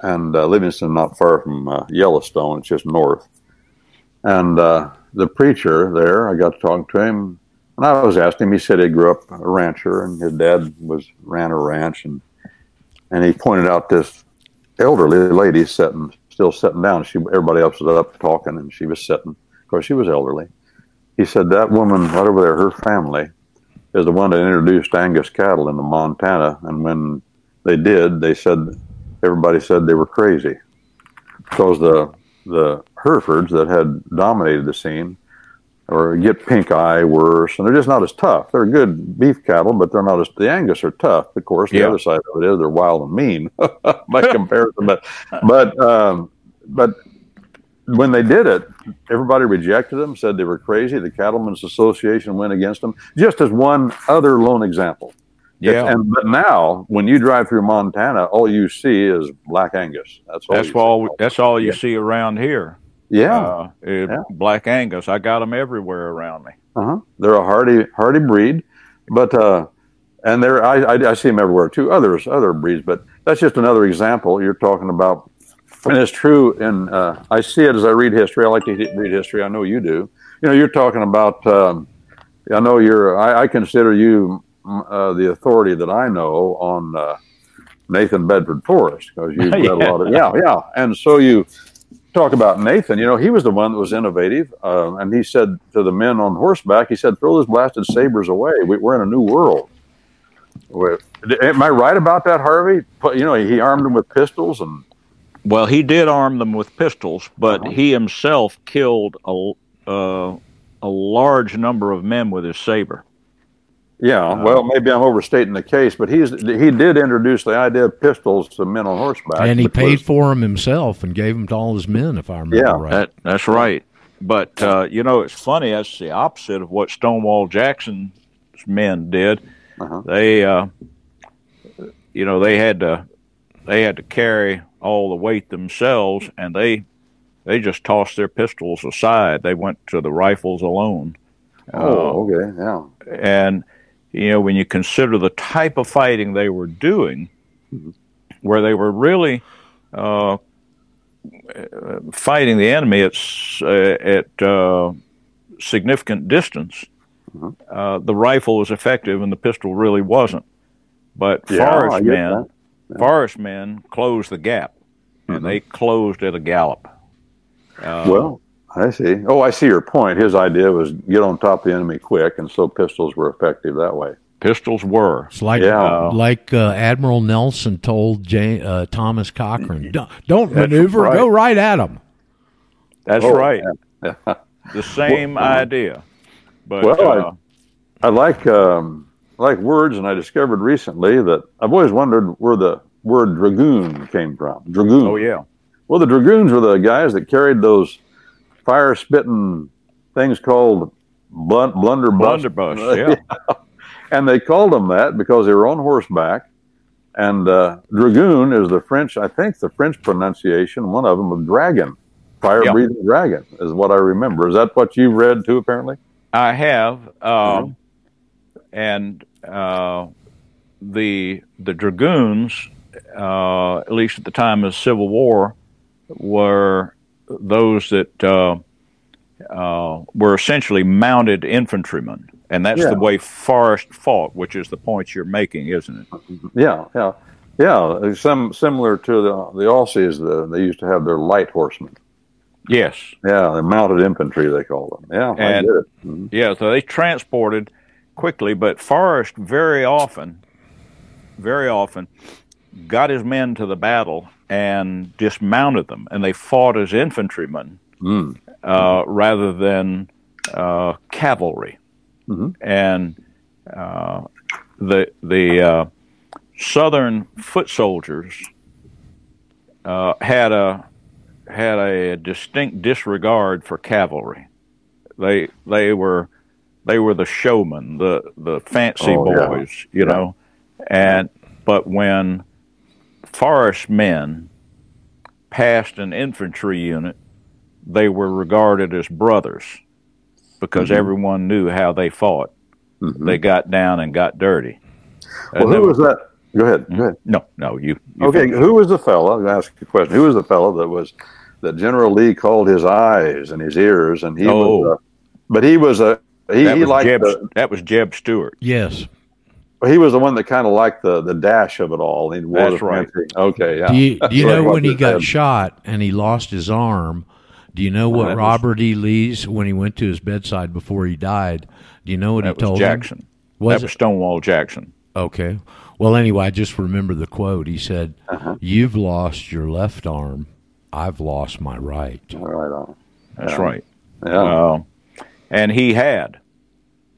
and uh, Livingston not far from uh, Yellowstone. It's just north. And uh, the preacher there, I got to talk to him, and I was asking him. He said he grew up a rancher, and his dad was ran a ranch, and and he pointed out this elderly lady sitting, still sitting down. She, everybody else was up talking, and she was sitting. Of course, she was elderly. He said that woman right over there, her family, is the one that introduced Angus cattle into Montana. And when they did, they said everybody said they were crazy because the the Herefords that had dominated the scene or get pink eye worse, and they're just not as tough. They're good beef cattle, but they're not as the Angus are tough. Of course, the Yeah. other side of it is they're wild and mean by comparison. But but um, but when they did it, everybody rejected them, said they were crazy. The Cattlemen's Association went against them. Just as one other lone example. Yeah. And but now, when you drive through Montana, all you see is Black Angus. That's all. That's all. That's all you see around here. Yeah. Uh, Black Angus. I got them everywhere around me. Uh-huh. They're a hardy hardy breed, but uh, and they're I, I, I see them everywhere too. Others other breeds, but that's just another example you're talking about, and it's true. And uh, I see it as I read history. I like to read history. I know you do. You know, you're talking about. Um, I know you're. I, I consider you mm, uh, the authority that I know on uh, Nathan Bedford Forrest because you've read a lot of yeah yeah, and so you talk about Nathan, you know, he was the one that was innovative. Uh, and he said to the men on horseback, he said, throw those blasted sabers away. We, we're in a new world. Am I right about that, Harvey? You know, he armed them with pistols and. Well, he did arm them with pistols, but he himself killed a uh, a large number of men with his saber. Yeah, well, maybe I'm overstating the case, but he's he did introduce the idea of pistols to men on horseback. and he paid was- for them himself and gave them to all his men, if I remember Yeah, right. That that's right. But uh, you know, it's funny. That's the opposite of what Stonewall Jackson's men did. Uh-huh. They, uh, you know, they had to they had to carry all the weight themselves, and they they just tossed their pistols aside. They went to the rifles alone. Oh, okay, yeah. And you know, when you consider the type of fighting they were doing, where they were really uh, fighting the enemy at uh, at uh, significant distance, uh, the rifle was effective and the pistol really wasn't. But Yeah, Forrest men, Forrest men closed the gap, and they closed at a gallop. Uh, Well, I see. Oh, I see your point. His idea was get on top of the enemy quick, and so pistols were effective that way. pistols were. It's like Yeah. like uh, Admiral Nelson told J- uh, Thomas Cochrane, don't, don't maneuver, right. go right at them. That's Oh, right. yeah. The same idea. But well, uh, I, I like um, I like words, and I discovered recently that I've always wondered where the word dragoon came from. Dragoon. oh yeah, Well, the dragoons were the guys that carried those fire spitting things called blunt, blunderbuss. blunderbuss. Yeah. and they called them that because they were on horseback. And uh, dragoon is the French, I think the French pronunciation, one of them of dragon, fire breathing dragon, is what I remember. Is that what you read too, apparently? I have, um, and uh, the the dragoons, uh, at least at the time of the Civil War, were those that uh, uh, were essentially mounted infantrymen, and that's Yeah. the way Forrest fought, which is the point you're making, isn't it? Yeah, yeah, yeah. Some similar to the the Aussies, the, they used to have their light horsemen. Yes. Yeah, the mounted infantry they call them. Yeah, I And-. Mhm. Yeah, so they transported quickly, but Forrest very often, very often, got his men to the battle and dismounted them, and they fought as infantrymen Mm. uh, rather than uh, cavalry. Mhm. And uh, the the uh, Southern foot soldiers uh, had a had a distinct disregard for cavalry. They they were they were the showmen, the the fancy Oh, yeah. boys, you Yeah. know. And but when Forrest men passed an infantry unit, they were regarded as brothers because Mhm. everyone knew how they fought. Mhm. They got down and got dirty. Well, And who they was that? Go ahead. Go ahead. No, no, you. you Okay, finish. who was the fellow? I'm going to ask you a question. Who was the fellow that was that General Lee called his eyes and his ears, and he Oh. was, uh, but he was a he, that he was liked Jeb. the, that was Jeb Stuart. Yes. He was the one that kind of liked the the dash of it all. He wore That's right. fancy- Okay, yeah. Do you, do you know when he got head- shot and he lost his arm? Do you know what that was- Robert E. Lee's when he went to his bedside before he died? Do you know what That he was told Jackson. him? Was that it was Stonewall Jackson. okay? Well, anyway, I just remember the quote. He said, Uh-huh. "You've lost your left arm. I've lost my right." All right on. That's Yeah. right. Yeah. Uh, and he had.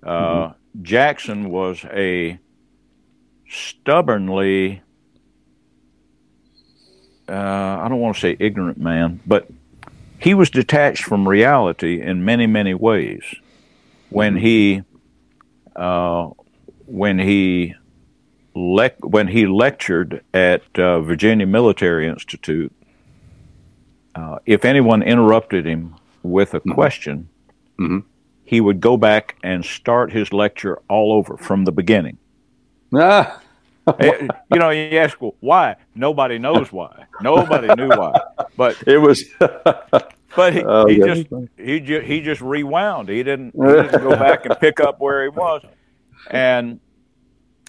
Uh, Mm-hmm. Jackson was a stubbornly, uh, I don't want to say ignorant man, but he was detached from reality in many, many ways. When he, uh, when he, lec- when he lectured at uh, Virginia Military Institute, uh, if anyone interrupted him with a question, he would go back and start his lecture all over from the beginning. Ah. Eh, you know, you ask well, why. Nobody knows why. Nobody knew why. But it was. but he, Oh, he just he just he just rewound. He didn't, he didn't go back and pick up where he was, and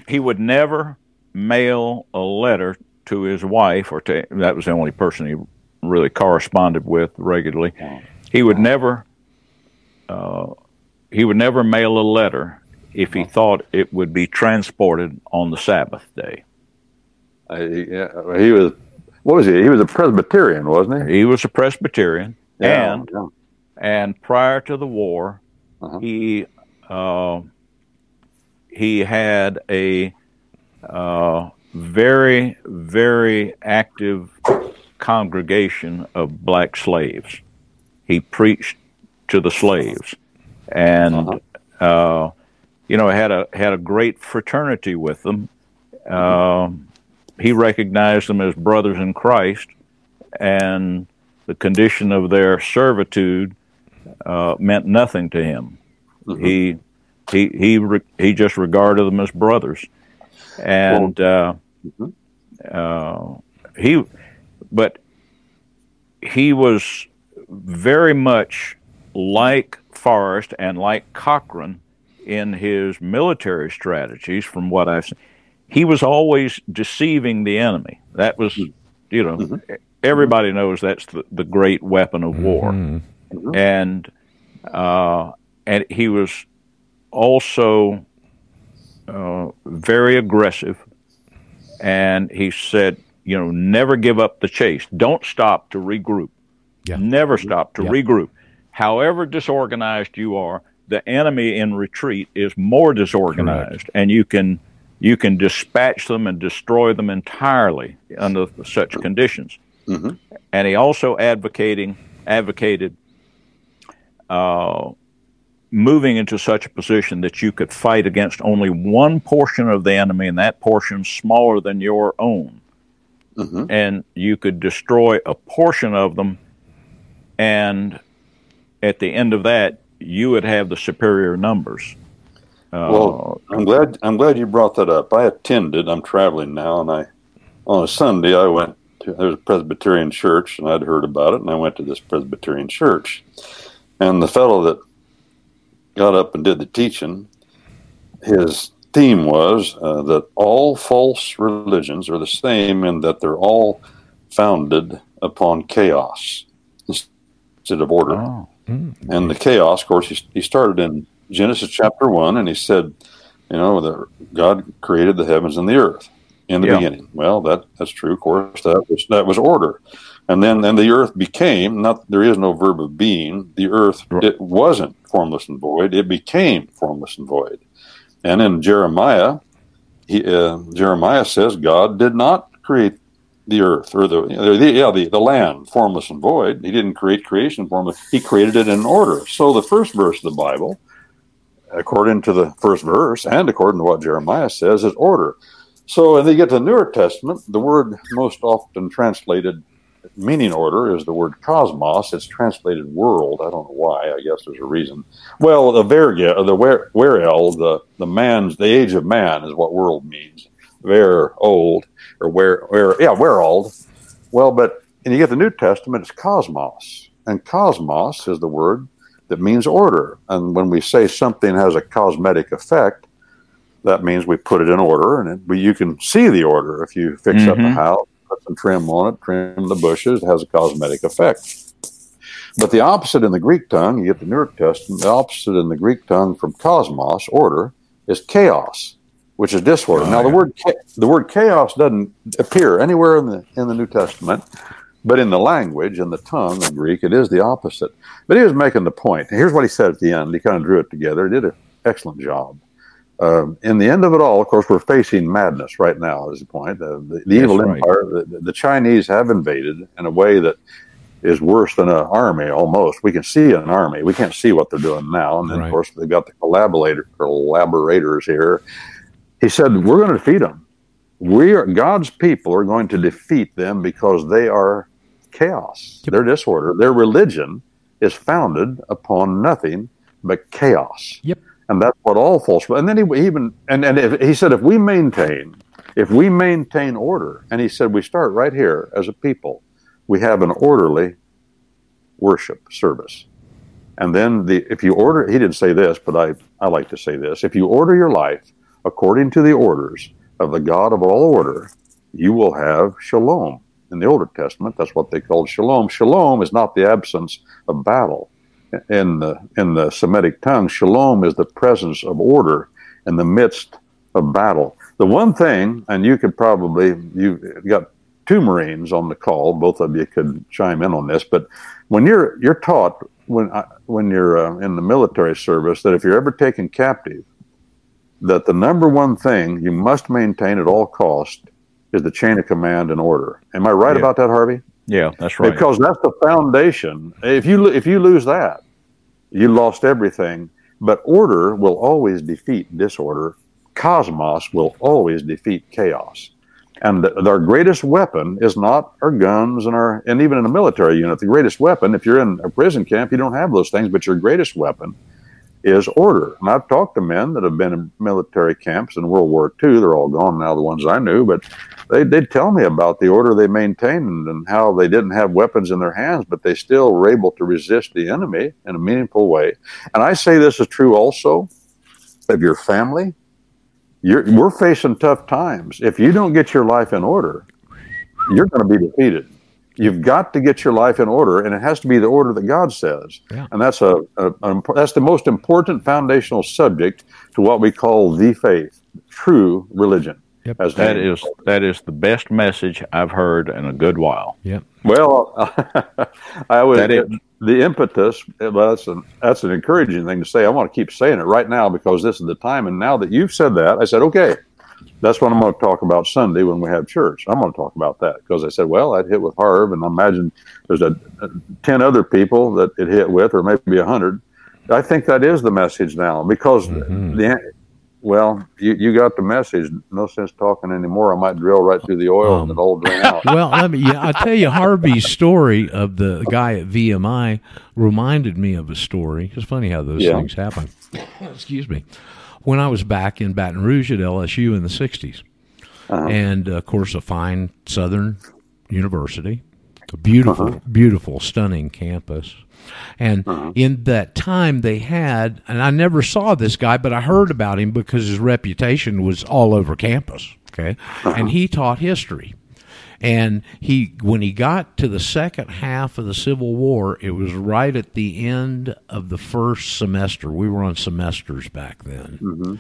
he would never mail a letter to his wife or to that was the only person he really corresponded with regularly. He would never uh, he would never mail a letter if he thought it would be transported on the Sabbath day. Uh, he, yeah, he was. What was he? He was a Presbyterian, wasn't he? He was a Presbyterian, Yeah, and yeah. and prior to the war, Uh-huh. he uh, he had a uh, very very active congregation of black slaves. He preached to the slaves, and uh, you know had a had a great fraternity with them. Um he recognized them as brothers in Christ, and the condition of their servitude uh, meant nothing to him. He he he re- he just regarded them as brothers, and uh, uh, he but he was very much like Forrest and like Cochrane in his military strategies. From what I've seen, he was always deceiving the enemy. That was, you know, everybody knows that's the, the great weapon of war, and uh, and he was also uh, very aggressive. And he said, you know, never give up the chase. Don't stop to regroup. Never stop to Yeah. regroup. However disorganized you are, the enemy in retreat is more disorganized, and you can you can dispatch them and destroy them entirely under such conditions. And he also advocating advocated uh, moving into such a position that you could fight against only one portion of the enemy, and that portion smaller than your own, and you could destroy a portion of them, and at the end of that, you would have the superior numbers. Uh, Well, I'm glad I'm glad you brought that up. I attended. I'm traveling now, and I on a Sunday I went to there was a Presbyterian church, and I'd heard about it, and I went to this Presbyterian church, and the fellow that got up and did the teaching, his theme was uh, that all false religions are the same in that they're all founded upon chaos instead of order. And the chaos, of course, he, he started in Genesis chapter one, and he said, you know, that God created the heavens and the earth in the Yeah. beginning. Well, that that's true. Of course, that was that was order, and then then the earth became not. There is no verb of being. The earth it wasn't formless and void. It became formless and void. And in Jeremiah, he, uh, Jeremiah says God did not create the earth or the, the yeah the, the land formless and void. He didn't create creation formless. He created it in order. So the first verse of the Bible, according to the first verse and according to what Jeremiah says, is order. So when they get to the Newer Testament, the word most often translated meaning order is the word cosmos. It's translated world. I don't know why. I guess there's a reason. Well, the verge, the where, the the man's the age of man is what world means. Ver old or where where yeah where old. Well, but and you get the New Testament, it's cosmos, and cosmos is the word that means order. And when we say something has a cosmetic effect, that means we put it in order, and it, you can see the order if you fix up a Mhm. house, put some trim on it, trim the bushes. It has a cosmetic effect. But the opposite in the Greek tongue, you get the New Testament. The opposite in the Greek tongue from cosmos, order, is chaos, which is disorder. now, the word the word chaos doesn't appear anywhere in the in the New Testament, but in the language, in the tongue of Greek, it is the opposite. But he was making the point. Here's what he said at the end. He kind of drew it together. He did an excellent job. Um, in the end of it all, of course, we're facing madness right now. Is the point? Uh, the, the evil right. empire, the, the Chinese have invaded in a way that is worse than an army. Almost, we can see an army. We can't see what they're doing now. And then, Right. of course, they've got the collaborator collaborators here. He said, "We're going to defeat them. We are God's people are going to defeat them because they are chaos. Their disorder, their religion is founded upon nothing but chaos. Yep. And that's what all false. And then he even and and if, he said if we maintain if we maintain order, and he said we start right here as a people, we have an orderly worship service. And then the if you order, he didn't say this, but I I like to say this: if you order your life according to the orders of the God of all order, you will have shalom. In the Older Testament, that's what they called shalom. Shalom is not the absence of battle. In the in the Semitic tongue, shalom is the presence of order in the midst of battle. The one thing, and you could probably you've got two Marines on the call. Both of you could chime in on this, but when you're you're taught when when you're uh, in the military service that if you're ever taken captive, that the number one thing you must maintain at all cost is the chain of command and order. Am I right Yeah. about that, Harvey? Yeah, that's right. Because that's the foundation. If you if you lose that, you lost everything. But order will always defeat disorder. Cosmos will always defeat chaos. And th- our greatest weapon is not our guns and our and even in a military unit, the greatest weapon. If you're in a prison camp, you don't have those things, but your greatest weapon is order. And I've talked to men that have been in military camps in World War II. They're all gone now, the ones I knew, but they, they'd tell me about the order they maintained and how they didn't have weapons in their hands, but they still were able to resist the enemy in a meaningful way. And I say this is true also of your family. You're, we're facing tough times. If you don't get your life in order, you're going to be defeated. You've got to get your life in order, and it has to be the order that God says. Yeah. And that's a, a, a that's the most important foundational subject to what we call the faith, true religion. Yep. As That named. is that is the best message I've heard in a good while. Yep. Well, I was That is- the impetus. Eh, well, that's an that's an encouraging thing to say. I want to keep saying it right now because this is the time. And now that you've said that, I said, okay, that's what I'm going to talk about Sunday when we have church. I'm going to talk about that because I said, well, I'd hit with Harv, and I imagine there's a, a ten other people that it hit with, or maybe a hundred. I think that is the message now because the mm-hmm. well, you, you got the message. No sense talking anymore. I might drill right through the oil and it um, all drain out. well, let me. Yeah, I tell you, Harvey's story of the guy at VMI reminded me of a story. It's funny how those Yeah. things happen. Excuse me. When I was back in Baton Rouge at LSU in the '60s, Uh-huh. and of course, a fine Southern university, a beautiful, Uh-huh. beautiful, stunning campus. And in that time, they had, and I never saw this guy, but I heard about him because his reputation was all over campus. Okay, and he taught history. And he, when he got to the second half of the Civil War, it was right at the end of the first semester. We were on semesters back then, mm-hmm.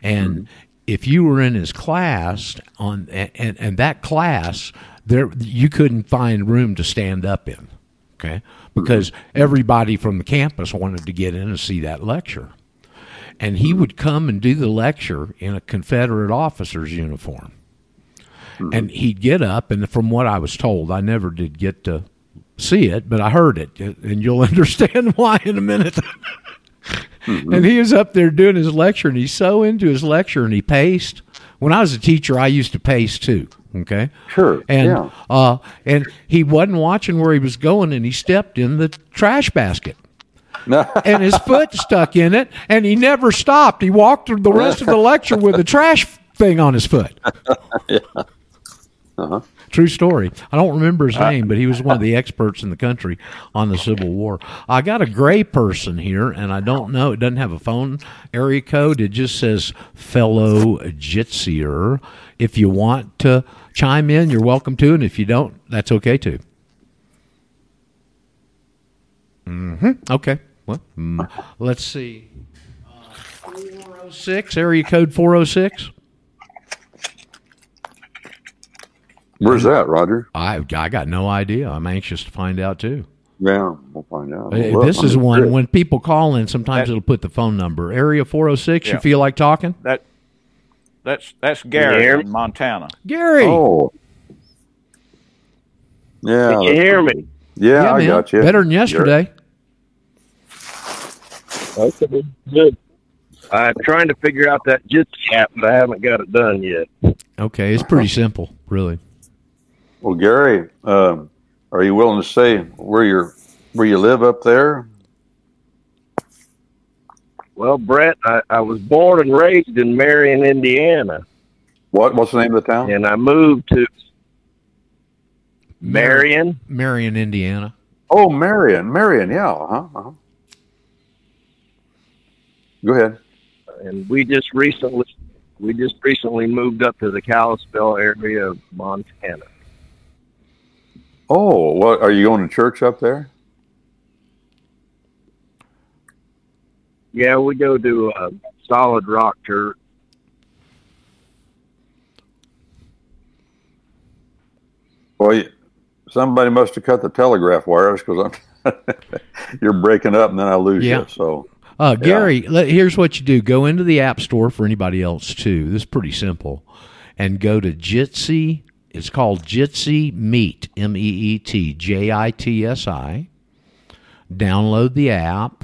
and mm-hmm. if you were in his class on, and, and, and that class, there you couldn't find room to stand up in, okay, because mm-hmm. everybody from the campus wanted to get in and see that lecture, and he would come and do the lecture in a Confederate officer's uniform and he'd get up and from what i was told i never did get to see it but i heard it. And you'll understand why in a minute. And he was up there doing his lecture and he's so into his lecture and he paced. When i was a teacher i used to pace too okay? Sure. and yeah. uh and he wasn't watching where he was going and he stepped in the trash basket. And his foot stuck in it and he never stopped. He walked through the rest of the lecture with a trash thing on his foot Uh-huh. True story. I don't remember his name, but he was one of the experts in the country on the Civil War. I got a gray person here, and I don't know. It doesn't have a phone area code. It just says fellow Jitster. If you want to chime in, you're welcome to, and if you don't, that's okay too. Mm-hmm. Okay. Well, mm, let's see. Uh, 406, area code 406. Where's that, Roger? I I got no idea. I'm anxious to find out too. Yeah, we'll find out. Hey, Look, this I'm is one good. when people call in. Sometimes That- it'll put the phone number. Area four hundred six. You feel like talking, That that's that's Gary hear in Montana. Gary? Oh. Yeah. Can you hear me? Yeah, I man. got you. Better than yesterday. Okay, good. I'm trying to figure out that Jitsi app, but I haven't got it done yet. Okay, it's pretty simple, really. Well, Gary, um, Are you willing to say where you're where you live up there? Well, Brett, I, I was born and raised in Marion, Indiana, What what's the name of the town? and I moved to Marion. Marion, Indiana. Oh, Marion, Marion, yeah. Uh-huh, uh-huh. Go ahead. and we just recently we just recently moved up to the Kalispell area of Montana. Oh, what are you going to church up there? Yeah, we go to uh, Solid Rock Church. Well, somebody must have cut the telegraph wires because I'm you're breaking up, and then I lose Yeah. you. So Uh, Yeah. Gary, let, here's what you do: go into the App Store for anybody else too. This is pretty simple, and go to Jitsi. It's called Jitsi Meet, M E E T J I T S I. Download the app.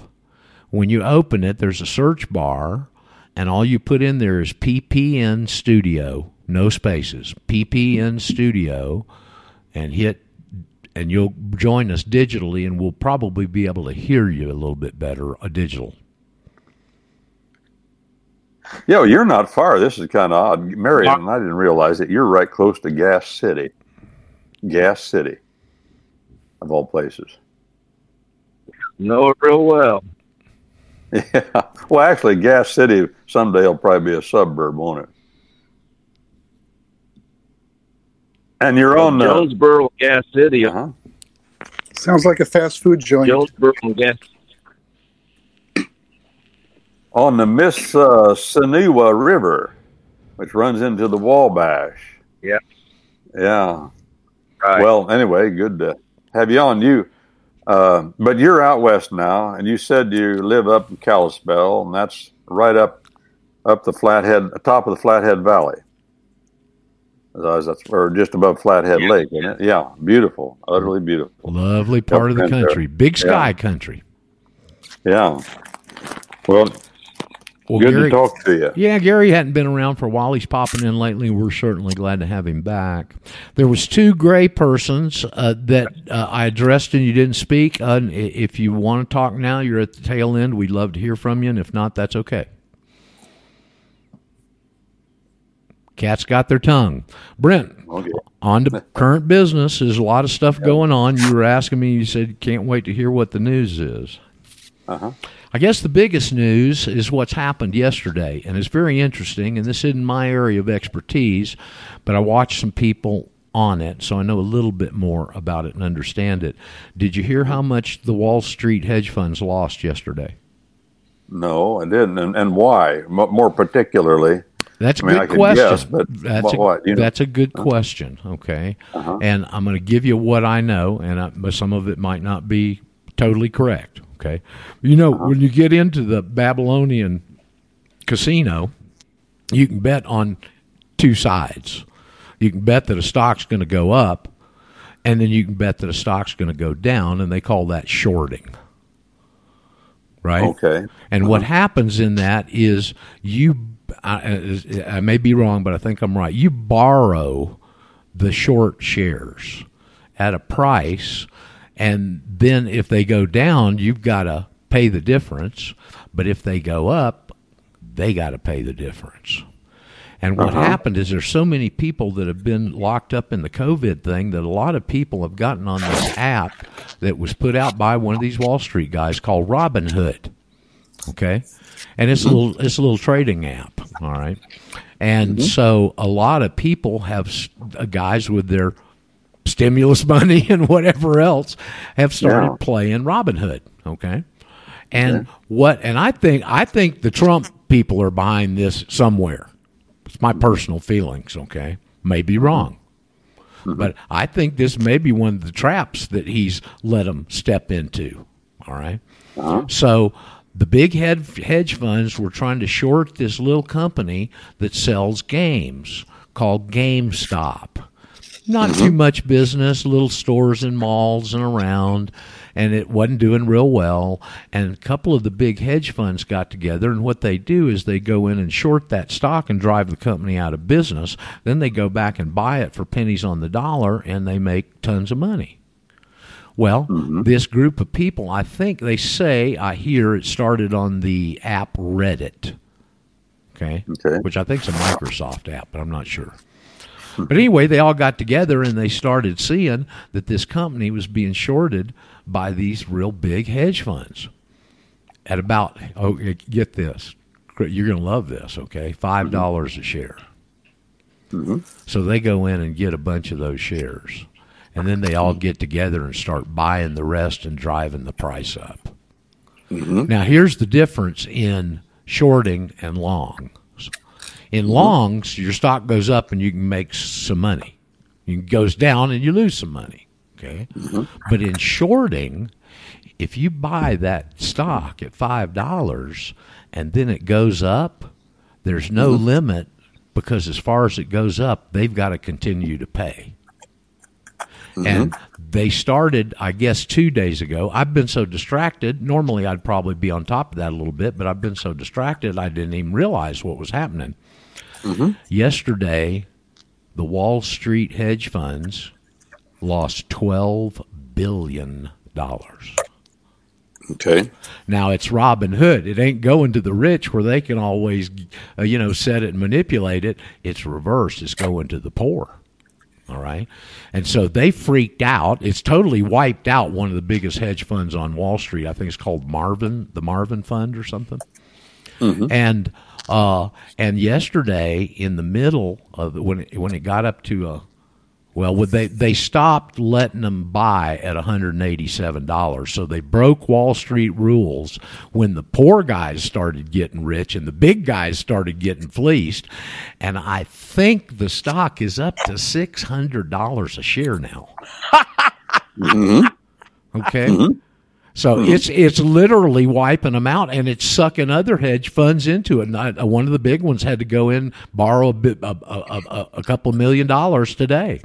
When you open it, there's a search bar, and all you put in there is PPN Studio, no spaces, PPN Studio, and hit and you'll join us digitally, and we'll probably be able to hear you a little bit better uh, digital. Yeah, well, you're not far. This is kind of odd, Marion. and I didn't realize it. You're right close to Gas City, Gas City, of all places. Know it real well. Yeah. Well, actually, Gas City someday will probably be a suburb, won't it? And you're on uh, Jonesboro, Gas City. Uh-huh. Sounds like a fast food joint. Jonesboro, Gas. On the Mississinewa River, which runs into the Wabash. Yeah. Yeah. Right. Well, anyway, good to have you on. You, uh, but you're out west now, and you said you live up in Kalispell, and that's right up up the Flathead, top of the Flathead Valley. As That's or just above Flathead Lake, isn't it? Yeah, beautiful, utterly beautiful. Lovely part of the Up there. country, big sky Yeah. country. Yeah. Well, Well, good Gary- to talk to you. Yeah, Gary hadn't been around for a while. He's popping in lately. We're certainly glad to have him back. There was two gray persons uh, that uh, I addressed and you didn't speak. Uh, if you want to talk now, you're at the tail end. We'd love to hear from you, and if not, that's okay. Cats got their tongue. Brent, Okay. on to current business. There's a lot of stuff going on. You were asking me. You said you can't wait to hear what the news is. Uh-huh. I guess the biggest news is what's happened yesterday, and it's very interesting. And this isn't my area of expertise, but I watched some people on it, so I know a little bit more about it and understand it. Did you hear how much the Wall Street hedge funds lost yesterday? No, I didn't. And, and why? M- more particularly, That's a I mean, good I question. guess, but that's what- a, what, you know? that's a good question. Okay, Uh-huh. and I'm going to give you what I know, and I, but some of it might not be totally correct. Okay, you know Uh-huh. when you get into the Babylonian casino, you can bet on two sides. You can bet that a stock's going to go up, and then you can bet that a stock's going to go down, and they call that shorting. Right. Okay. And what happens in that is you, I, I may be wrong, but I think I'm right. You borrow the short shares at a price, and then if they go down, you've got to pay the difference. But if they go up, they got to pay the difference. And what Uh-huh. happened is there's so many people that have been locked up in the COVID thing that a lot of people have gotten on this app that was put out by one of these Wall Street guys called Robinhood. Okay, and it's a little it's a little trading app. All right, and so a lot of people have uh, guys with their stimulus money and whatever else have started Yeah. playing Robinhood. Okay, and what and I think I think the Trump people are behind this somewhere. It's my personal feelings. Okay, may be mm-hmm. wrong. Mm-hmm. But I think this may be one of the traps that he's let them step into. All right? Uh-huh. So the big hedge funds were trying to short this little company that sells games called GameStop. Not too mm-hmm. much business, little stores and malls and around, and it wasn't doing real well. And a couple of the big hedge funds got together, and what they do is they go in and short that stock and drive the company out of business. Then they go back and buy it for pennies on the dollar, and they make tons of money. Well, mm-hmm. this group of people, I think they say, I hear it started on the app Reddit. Okay. Okay. Which I think is a Microsoft app, but I'm not sure. But anyway, they all got together and they started seeing that this company was being shorted by these real big hedge funds at about, oh, eh, get this. You're going to love this, okay? $5 mm-hmm. dollars a share. Mm-hmm. So they go in and get a bunch of those shares. And then they all get together and start buying the rest and driving the price up. Mm-hmm. Now, here's the difference in shorting and longs. In mm-hmm. longs, your stock goes up and you can make some money. It goes down and you lose some money. Okay. Mm-hmm. But in shorting, if you buy that stock at $5 and then it goes up, there's no mm-hmm. limit because as far as it goes up, they've got to continue to pay. And they started, I guess, two days ago. I've been so distracted. Normally, I'd probably be on top of that a little bit, but I've been so distracted I didn't even realize what was happening. Yesterday, the Wall Street hedge funds lost $12 billion. Okay. Now it's Robin Hood. It ain't going to the rich where they can always, uh, you know, set it and manipulate it. It's reversed. It's going to the poor. All right. And so they freaked out. It's totally wiped out one of the biggest hedge funds on Wall Street. I think it's called Marvin, the Marvin Fund or something. And uh, and yesterday in the middle of when it, when it got up to a well, would they they stopped letting them buy at one hundred and eighty seven dollars. So they broke Wall Street rules when the poor guys started getting rich and the big guys started getting fleeced. And I think the stock is up to six hundred dollars a share now. Mm-hmm. Okay. Mm-hmm. So hmm. it's it's literally wiping them out, and it's sucking other hedge funds into it. I, uh, one of the big ones had to go in borrow a, bit, a, a, a, couple of million dollars today.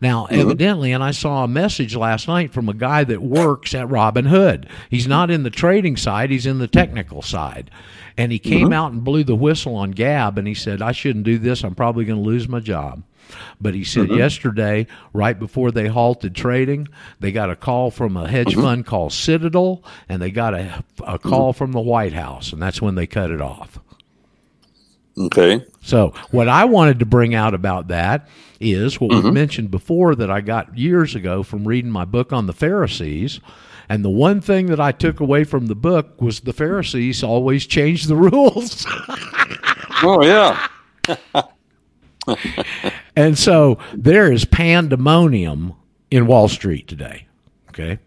Now, hmm. evidently, and I saw a message last night from a guy that works at Robin Hood. He's not in the trading side; he's in the technical side. And he came hmm. out and blew the whistle on Gab, and he said, "I shouldn't do this. I'm probably going to lose my job." But he said mm-hmm. yesterday, right before they halted trading, they got a call from a hedge mm-hmm. fund called Citadel, and they got a, a mm-hmm. call from the White House, and that's when they cut it off. Okay. So, what I wanted to bring out about that is what we mentioned before that I got years ago from reading my book on the Pharisees. And the one thing that I took away from the book was the Pharisees always changed the rules. Oh yeah. And so there is pandemonium in Wall Street today. Okay.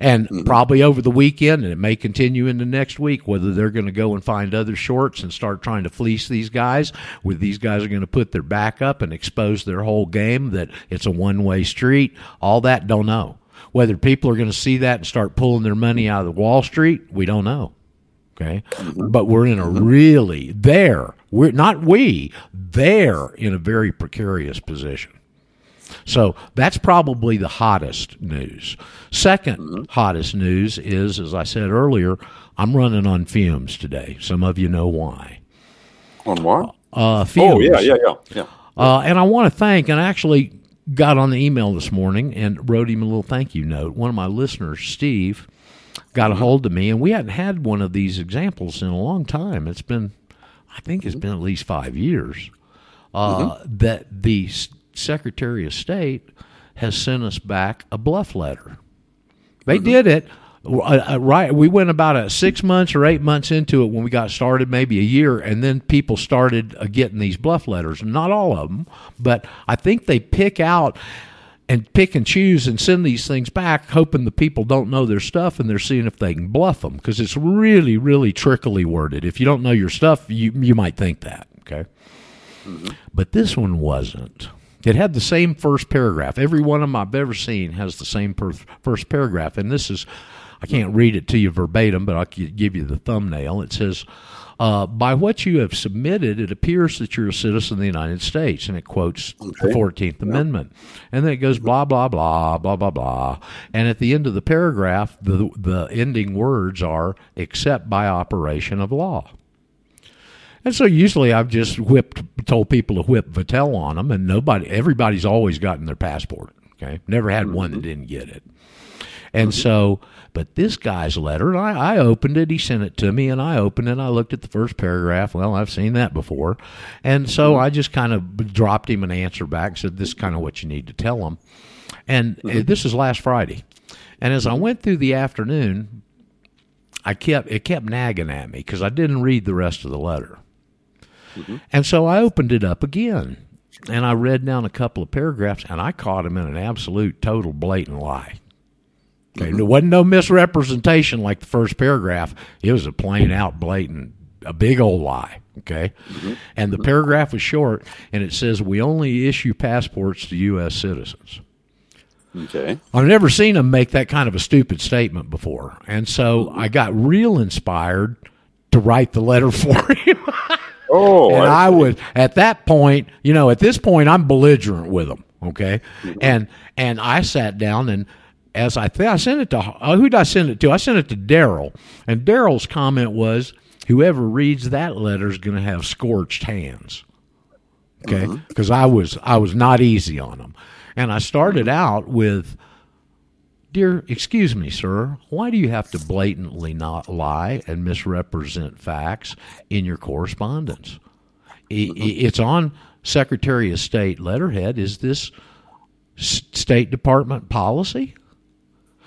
And mm-hmm. probably over the weekend, and it may continue into next week, whether they're going to go and find other shorts and start trying to fleece these guys, whether these guys are going to put their back up and expose their whole game that it's a one way street, all that, don't know. Whether people are going to see that and start pulling their money out of the Wall Street, we don't know. Okay. Mm-hmm. But we're in a mm-hmm. really, there, we're not we, they're in a very precarious position. So that's probably the hottest news. 2nd hottest news is, as I said earlier, I'm running on fumes today. Some of you know why. On what? Uh, fumes. Oh yeah, yeah, yeah, yeah. Uh, and I want to thank, and I actually got on the email this morning and wrote him a little thank you note. One of my listeners, Steve, got a hold of me, and we hadn't had one of these examples in a long time. It's been, I think it's been at least five years, uh, that the S- Secretary of State has sent us back a bluff letter. They did it. Uh, uh, right, we went about a six months or eight months into it when we got started, maybe a year, and then people started uh, getting these bluff letters. Not all of them, but I think they pick out and pick and choose and send these things back, hoping the people don't know their stuff and they're seeing if they can bluff them because it's really, really trickily worded. If you don't know your stuff, you you might think that. Okay, mm-hmm. but this one wasn't. It had the same first paragraph. Every one of them I've ever seen has the same per- first paragraph, and this is. I can't read it to you verbatim, but I'll give you the thumbnail. It says, uh, by what you have submitted, it appears that you're a citizen of the United States, and it quotes the 14th Amendment. And then it goes blah, blah, blah, blah, blah, blah. And at the end of the paragraph, the, the ending words are, except by operation of law. And so usually I've just whipped, told people to whip Vattel on them, and nobody, everybody's always gotten their passport. Okay, never had one that didn't get it. And so, but this guy's letter, and I, I opened it. He sent it to me, and I opened it. and I looked at the first paragraph. Well, I've seen that before, and so mm-hmm. I just kind of dropped him an answer back. Said this is kind of what you need to tell him. And uh, mm-hmm. this is last Friday, and as I mm-hmm. went through the afternoon, I kept it kept nagging at me because I didn't read the rest of the letter. And so I opened it up again and I read down a couple of paragraphs and I caught him in an absolute total blatant lie. Okay, there wasn't no misrepresentation like the first paragraph. It was a plain out blatant, a big old lie. Okay, mm-hmm. and the mm-hmm. paragraph was short and it says we only issue passports to U.S. citizens. Okay. I've never seen him make that kind of a stupid statement before, and so I got real inspired to write the letter for him. Oh, and I I was at that point, you know, at this point, I'm belligerent with him. Okay, and and I sat down and as I think I sent it to uh, who did I send it to? I sent it to Daryl, and Daryl's comment was, "Whoever reads that letter is going to have scorched hands." Okay, because I was I was not easy on him, and I started out with. Dear, excuse me, sir, why do you have to blatantly not lie and misrepresent facts in your correspondence? I- It's on Secretary of State letterhead. Is this State Department policy?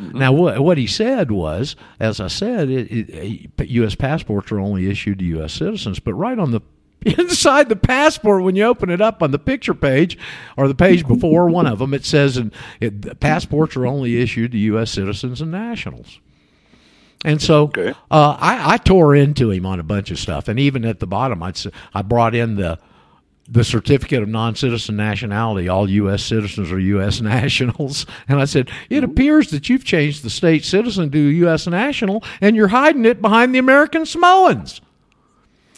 Now, what what he said was, as I said, it, it, U.S. passports are only issued to U.S. citizens. But right on the inside the passport, when you open it up on the picture page or the page before one of them, it says, "And it, passports are only issued to U.S. citizens and nationals." And so uh, I, I tore into him on a bunch of stuff, and even at the bottom, I'd, I brought in the the certificate of non-citizen nationality. All U.S. citizens are U.S. nationals, and I said it mm-hmm. appears that you've changed the state citizen to U.S. national, and you're hiding it behind the American Samoans.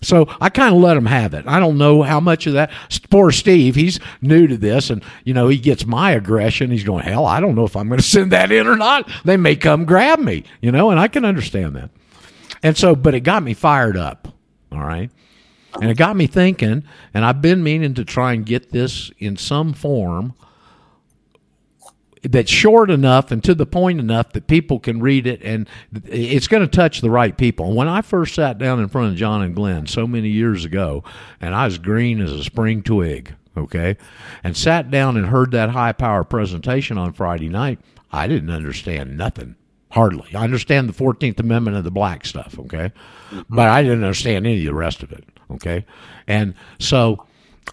So I kind of let him have it. I don't know how much of that. Poor Steve, he's new to this, and you know he gets my aggression. He's going, hell, I don't know if I'm going to send that in or not. They may come grab me, you know, and I can understand that. And so, but it got me fired up. All right. And it got me thinking, and I've been meaning to try and get this in some form that's short enough and to the point enough that people can read it and it's going to touch the right people. And when I first sat down in front of John and Glenn so many years ago, and I was green as a spring twig, okay, and sat down and heard that high power presentation on Friday night, I didn't understand nothing. Hardly. I understand the 14th Amendment and the black stuff, okay? Mm-hmm. But I didn't understand any of the rest of it, okay? And so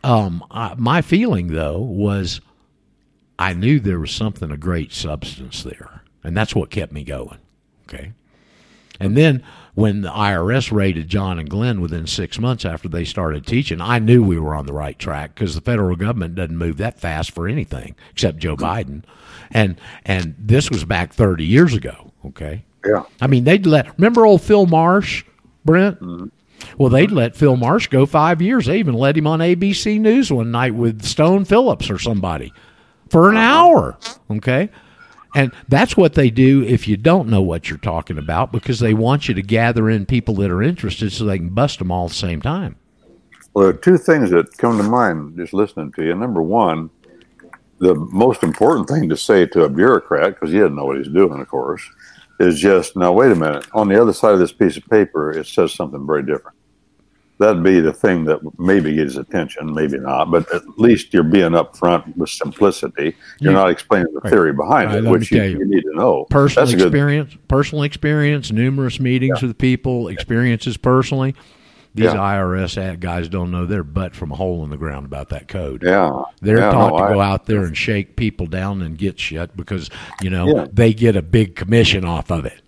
um, I, my feeling, though, was I knew there was something of great substance there. And that's what kept me going, okay? And then when the IRS raided John and Glenn within six months after they started teaching, I knew we were on the right track because the federal government doesn't move that fast for anything except Joe Biden, and and this was back thirty years ago. Okay, Yeah. I mean they'd let remember old Phil Marsh, Brent. Well, they'd let Phil Marsh go five years. They even let him on ABC News one night with Stone Phillips or somebody for an uh-huh. hour. Okay. And that's what they do if you don't know what you're talking about because they want you to gather in people that are interested so they can bust them all at the same time. Well, there are two things that come to mind just listening to you. Number one, the most important thing to say to a bureaucrat, because he doesn't know what he's doing, of course, is just now, wait a minute. On the other side of this piece of paper, it says something very different. That'd be the thing that maybe gets attention, maybe not, but at least you're being upfront with simplicity. You're Yeah. not explaining the Right. theory behind Right, it, which you, you. you need to know. Personal a good experience, personal experience, numerous meetings with people, experiences personally. These Yeah. IRS ad guys don't know their butt from a hole in the ground about that code. Yeah. They're Yeah, taught no, to I- go out there and shake people down and get shit because, you know, Yeah. they get a big commission off of it.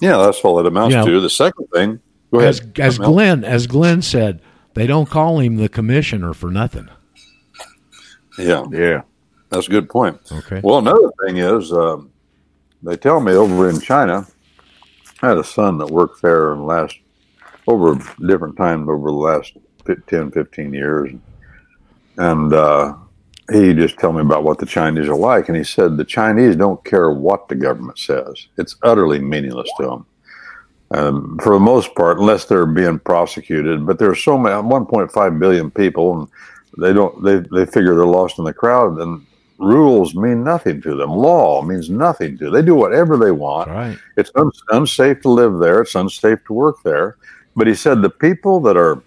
Yeah, that's all it amounts You know, to. The second thing, go ahead. As, as Something else? Glenn as Glenn said, they don't call him the commissioner for nothing. Yeah, yeah, that's a good point. Okay. Well, another thing is, um, they tell me over in China, I had a son that worked there in the last over different times over the last fif- 10, 15 years, and uh, he just told me about what the Chinese are like, and he said the Chinese don't care what the government says; it's utterly meaningless to them. Um, for the most part, unless they're being prosecuted. But there's so many, 1.5 billion people, and they don't. They they figure they're lost in the crowd, and rules mean nothing to them. Law means nothing to them. They do whatever they want. Right. It's un- unsafe to live there. It's unsafe to work there. But he said the people that are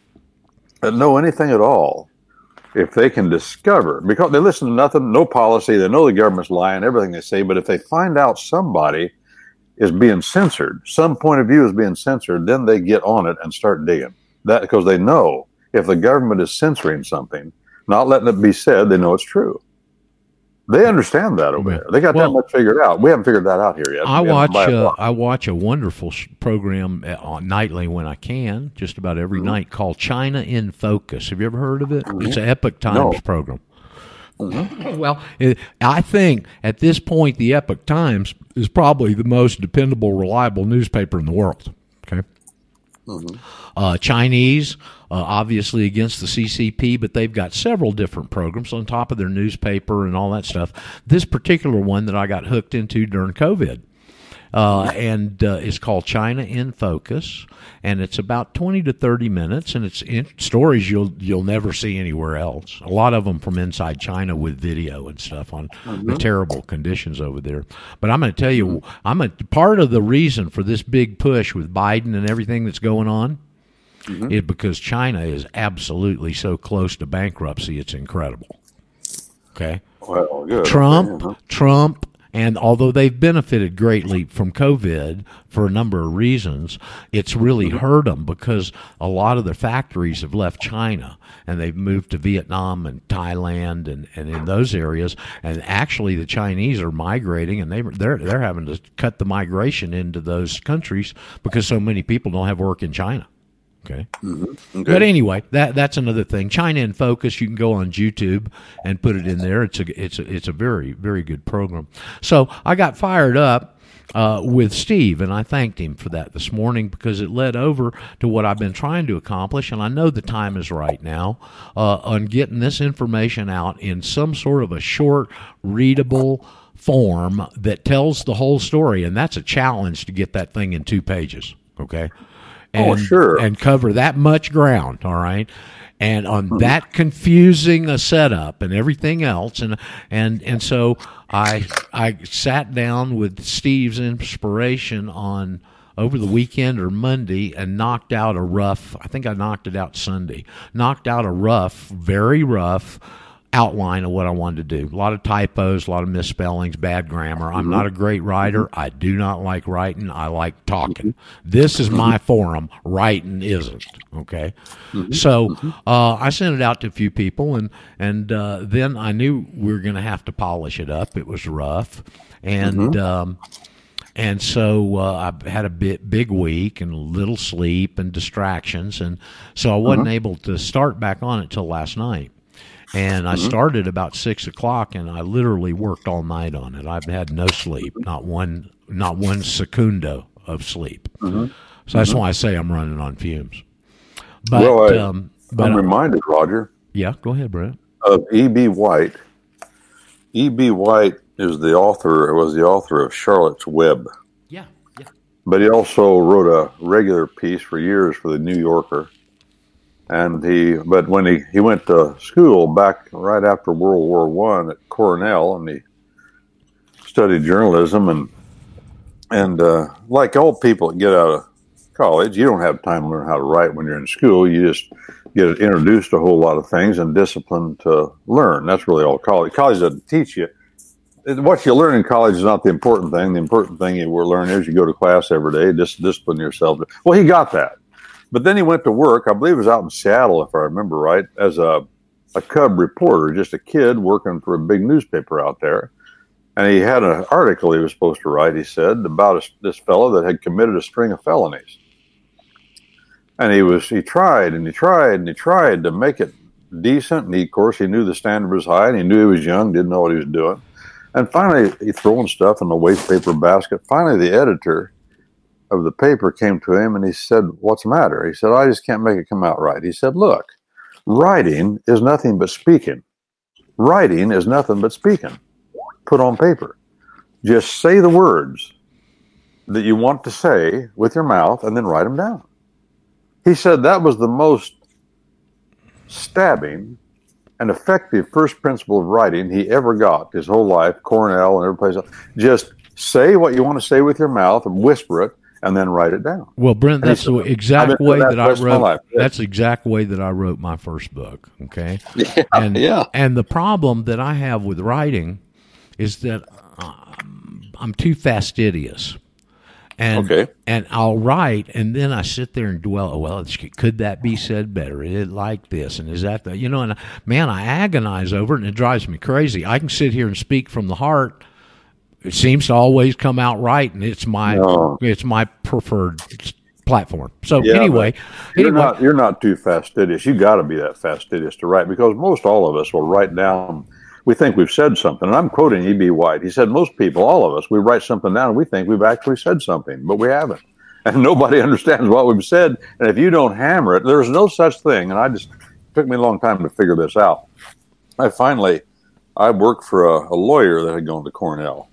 that know anything at all, if they can discover, because they listen to nothing, no policy, they know the government's lying, everything they say, but if they find out somebody is being censored, some point of view is being censored, then they get on it and start digging. That because they know if the government is censoring something, not letting it be said, they know it's true. They understand that over there. They got that much figured out. We haven't figured that out here yet. I We watch a uh. I watch a wonderful sh- program uh, nightly when I can, just about every Mm-hmm. night called China in Focus. Have you ever heard of it? It's an Epoch Times No. program. Mm-hmm. Well, it, I think at this point the Epoch Times is probably the most dependable, reliable newspaper in the world. Okay. Uh, Chinese, uh, obviously against the CCP, but they've got several different programs on top of their newspaper and all that stuff. This particular one that I got hooked into during COVID. Uh, and uh, it's called China in Focus, and it's about twenty to thirty minutes, and it's in stories you'll you'll never see anywhere else. A lot of them from inside China with video and stuff on the Mhm. terrible conditions over there. But I'm going to tell you, I'm a part of the reason for this big push with Biden and everything that's going on is because China is absolutely so close to bankruptcy. It's incredible. Okay. Well, good. Trump, Okay, uh-huh. Trump, and although they've benefited greatly from COVID for a number of reasons, it's really Mm-hmm. hurt them because a lot of their factories have left China and they've moved to Vietnam and Thailand and, and in those areas. And actually, the Chinese are migrating and they they're they're having to cut the migration into those countries because so many people don't have work in China. Okay. Mm-hmm. But anyway, that that's another thing. China in Focus. You can go on YouTube and put it in there. It's a it's a it's a very very good program. So I got fired up uh, with Steve, and I thanked him for that this morning because it led over to what I've been trying to accomplish, and I know the time is right now uh, on getting this information out in some sort of a short, readable form that tells the whole story, and that's a challenge to get that thing in two pages. Okay. Oh, And, sure. And cover that much ground. All right. And on hmm. that confusing a setup and everything else, and and and so I I sat down with Steve's inspiration on over the weekend or Monday and knocked out a rough. I think I knocked it out Sunday. Knocked out a rough, very rough outline of what I wanted to do. A lot of typos, a lot of misspellings, bad grammar. I'm not a great writer. I do not like writing. I like talking. This is my forum. Writing isn't. Okay. So uh, I sent it out to a few people, and and uh, then I knew we were going to have to polish it up. It was rough, and. Um, and so uh, I had a bit big week and little sleep and distractions, and so I wasn't Mhm. able to start back on it till last night. And I Mhm. started about six o'clock, and I literally worked all night on it. I've had no sleep, not one, not one secundo of sleep. Mhm. So that's Mhm. why I say I'm running on fumes. But well, I, um, but I'm reminded, Roger, yeah, go ahead, Brett. of E.B. White. E.B. White is the author, was the author of Charlotte's Web. Yeah, yeah. But he also wrote a regular piece for years for the New Yorker. And he, but when he, he went to school back right after World War One at Cornell, and he studied journalism, and and uh, like all people that get out of college, you don't have time to learn how to write when you're in school. You just get introduced to a whole lot of things and disciplined to learn. That's really all college. College doesn't teach you. What you learn in college is not the important thing. The important thing you will learn is you go to class every day, discipline yourself. Well, he got that. But then he went to work, I believe it was out in Seattle, if I remember right, as a, a cub reporter, just a kid working for a big newspaper out there. And he had an article he was supposed to write, he said, about a, this fellow that had committed a string of felonies. And he was, he tried and he tried and he tried to make it decent. And he, of course, he knew the standard was high and he knew he was young, didn't know what he was doing. And finally, he throwing stuff in the waste paper basket. Finally, the editor of the paper came to him and he said, What's the matter? He said, I just can't make it come out right. He said, Look, writing is nothing but speaking. Writing is nothing but speaking. Put on paper. Just say the words that you want to say with your mouth and then write them down. He said that was the most stabbing and effective first principle of writing he ever got his whole life, Cornell and every place else. Just say what you want to say with your mouth and whisper it, and then write it down. Well, Brent, And that's he the said, "I've exact way that that I rest of my wrote. life." That's the exact way that I wrote my first book. Okay. Yeah, and, yeah. And the problem that I have with writing is that um, I'm too fastidious. And, Okay. and I'll write, and then I sit there and dwell. oh, Well, could that be said better? Is it like this, and is that the you know? And man, I agonize over it, and it drives me crazy. I can sit here and speak from the heart. It seems to always come out right, and it's my No. it's my preferred platform. So Yeah, anyway, you're anyway, not you're not too fastidious. You got to be that fastidious to write because most all of us will write down. We think we've said something, and I'm quoting E.B. White. He said most people, all of us, we write something down and we think we've actually said something, but we haven't, and nobody understands what we've said. And if you don't hammer it, there's no such thing. And I just took me a long time to figure this out. I finally, I worked for a, a lawyer that had gone to Cornell,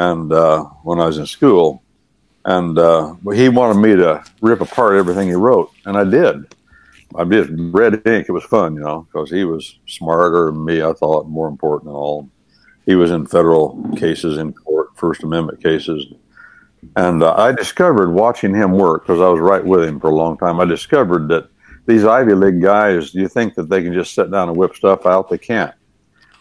and uh, when I was in school, and uh, he wanted me to rip apart everything he wrote, and I did. I just red ink. It was fun, you know, because he was smarter than me. I thought more important than all. He was in federal cases in court, First Amendment cases, and uh, I discovered watching him work because I was right with him for a long time. I discovered that these Ivy League guys, you think that they can just sit down and whip stuff out? They can't.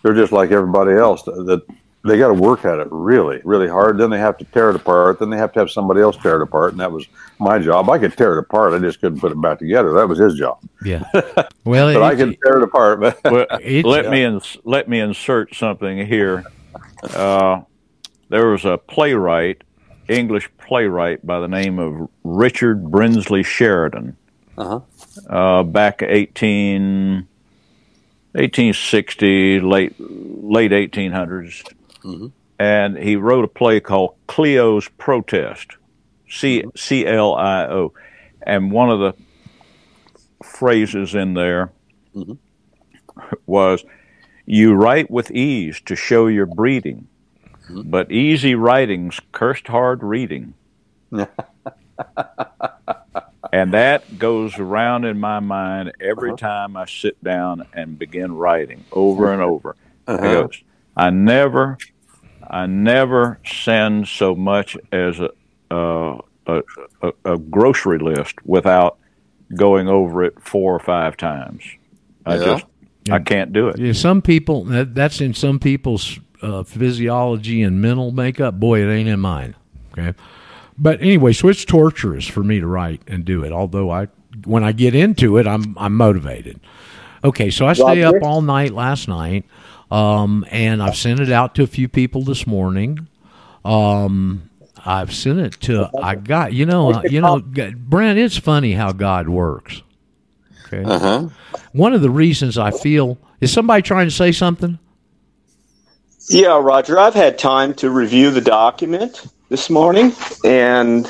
They're just like everybody else. That they got to work at it really, really hard. Then they have to tear it apart. Then they have to have somebody else tear it apart, and that was my job. I could tear it apart. I just couldn't put it back together. That was his job. yeah. Well, but I it- can tear it apart. But Well, It's- let me ins- let me insert something here. Uh, there was a playwright, English playwright by the name of Richard Brinsley Sheridan. Uh-huh. Uh, back 18, 1860, late late 1800s, Mm-hmm. and he wrote a play called Clio's Protest, C mm-hmm. C L I O, and one of the phrases in there mm-hmm. was you write with ease to show your breeding, but easy writing's cursed hard reading. and that goes around in my mind every uh-huh. time I sit down and begin writing over and over. Uh-huh. goes, I never, I never send so much as a, uh, a, a, a grocery list without going over it four or five times. I Yeah. just, I can't do it. Yeah, some people that, that's in some people's uh, physiology and mental makeup. Boy, it ain't in mine. Okay, but anyway, so it's torturous for me to write and do it. Although I, when I get into it, I'm I'm motivated. Okay, so I stay Roger? up all night last night, um, and I've sent it out to a few people this morning. Um, I've sent it to I got you know uh, you know Brent. It's funny how God works. Okay. Uh-huh. One of the reasons I feel is somebody trying to say something. Yeah, Roger, I've had time to review the document this morning, and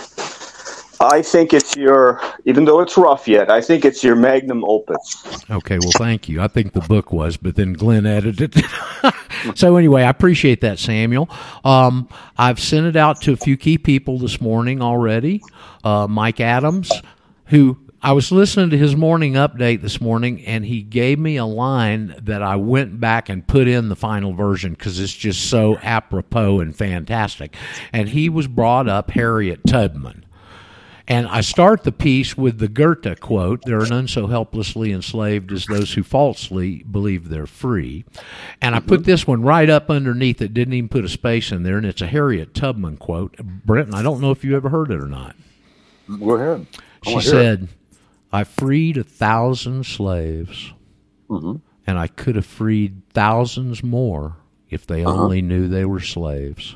I think it's your, even though it's rough yet, I think it's your magnum opus. Okay, well, thank you. I think the book was, but then Glenn edited it. so anyway, I appreciate that, Samuel. Um, I've sent it out to a few key people this morning already. Uh, Mike Adams, who I was listening to his morning update this morning, and he gave me a line that I went back and put in the final version because it's just so apropos and fantastic. And he was brought up Harriet Tubman. And I start the piece with the Goethe quote There are none so helplessly enslaved as those who falsely believe they're free. And I put this one right up underneath it, didn't even put a space in there, and it's a Harriet Tubman quote. Brenton, I don't know if you ever heard it or not. Go ahead. I She it. said, I freed a thousand slaves, Mhm. and I could have freed thousands more if they Uh-huh. only knew they were slaves.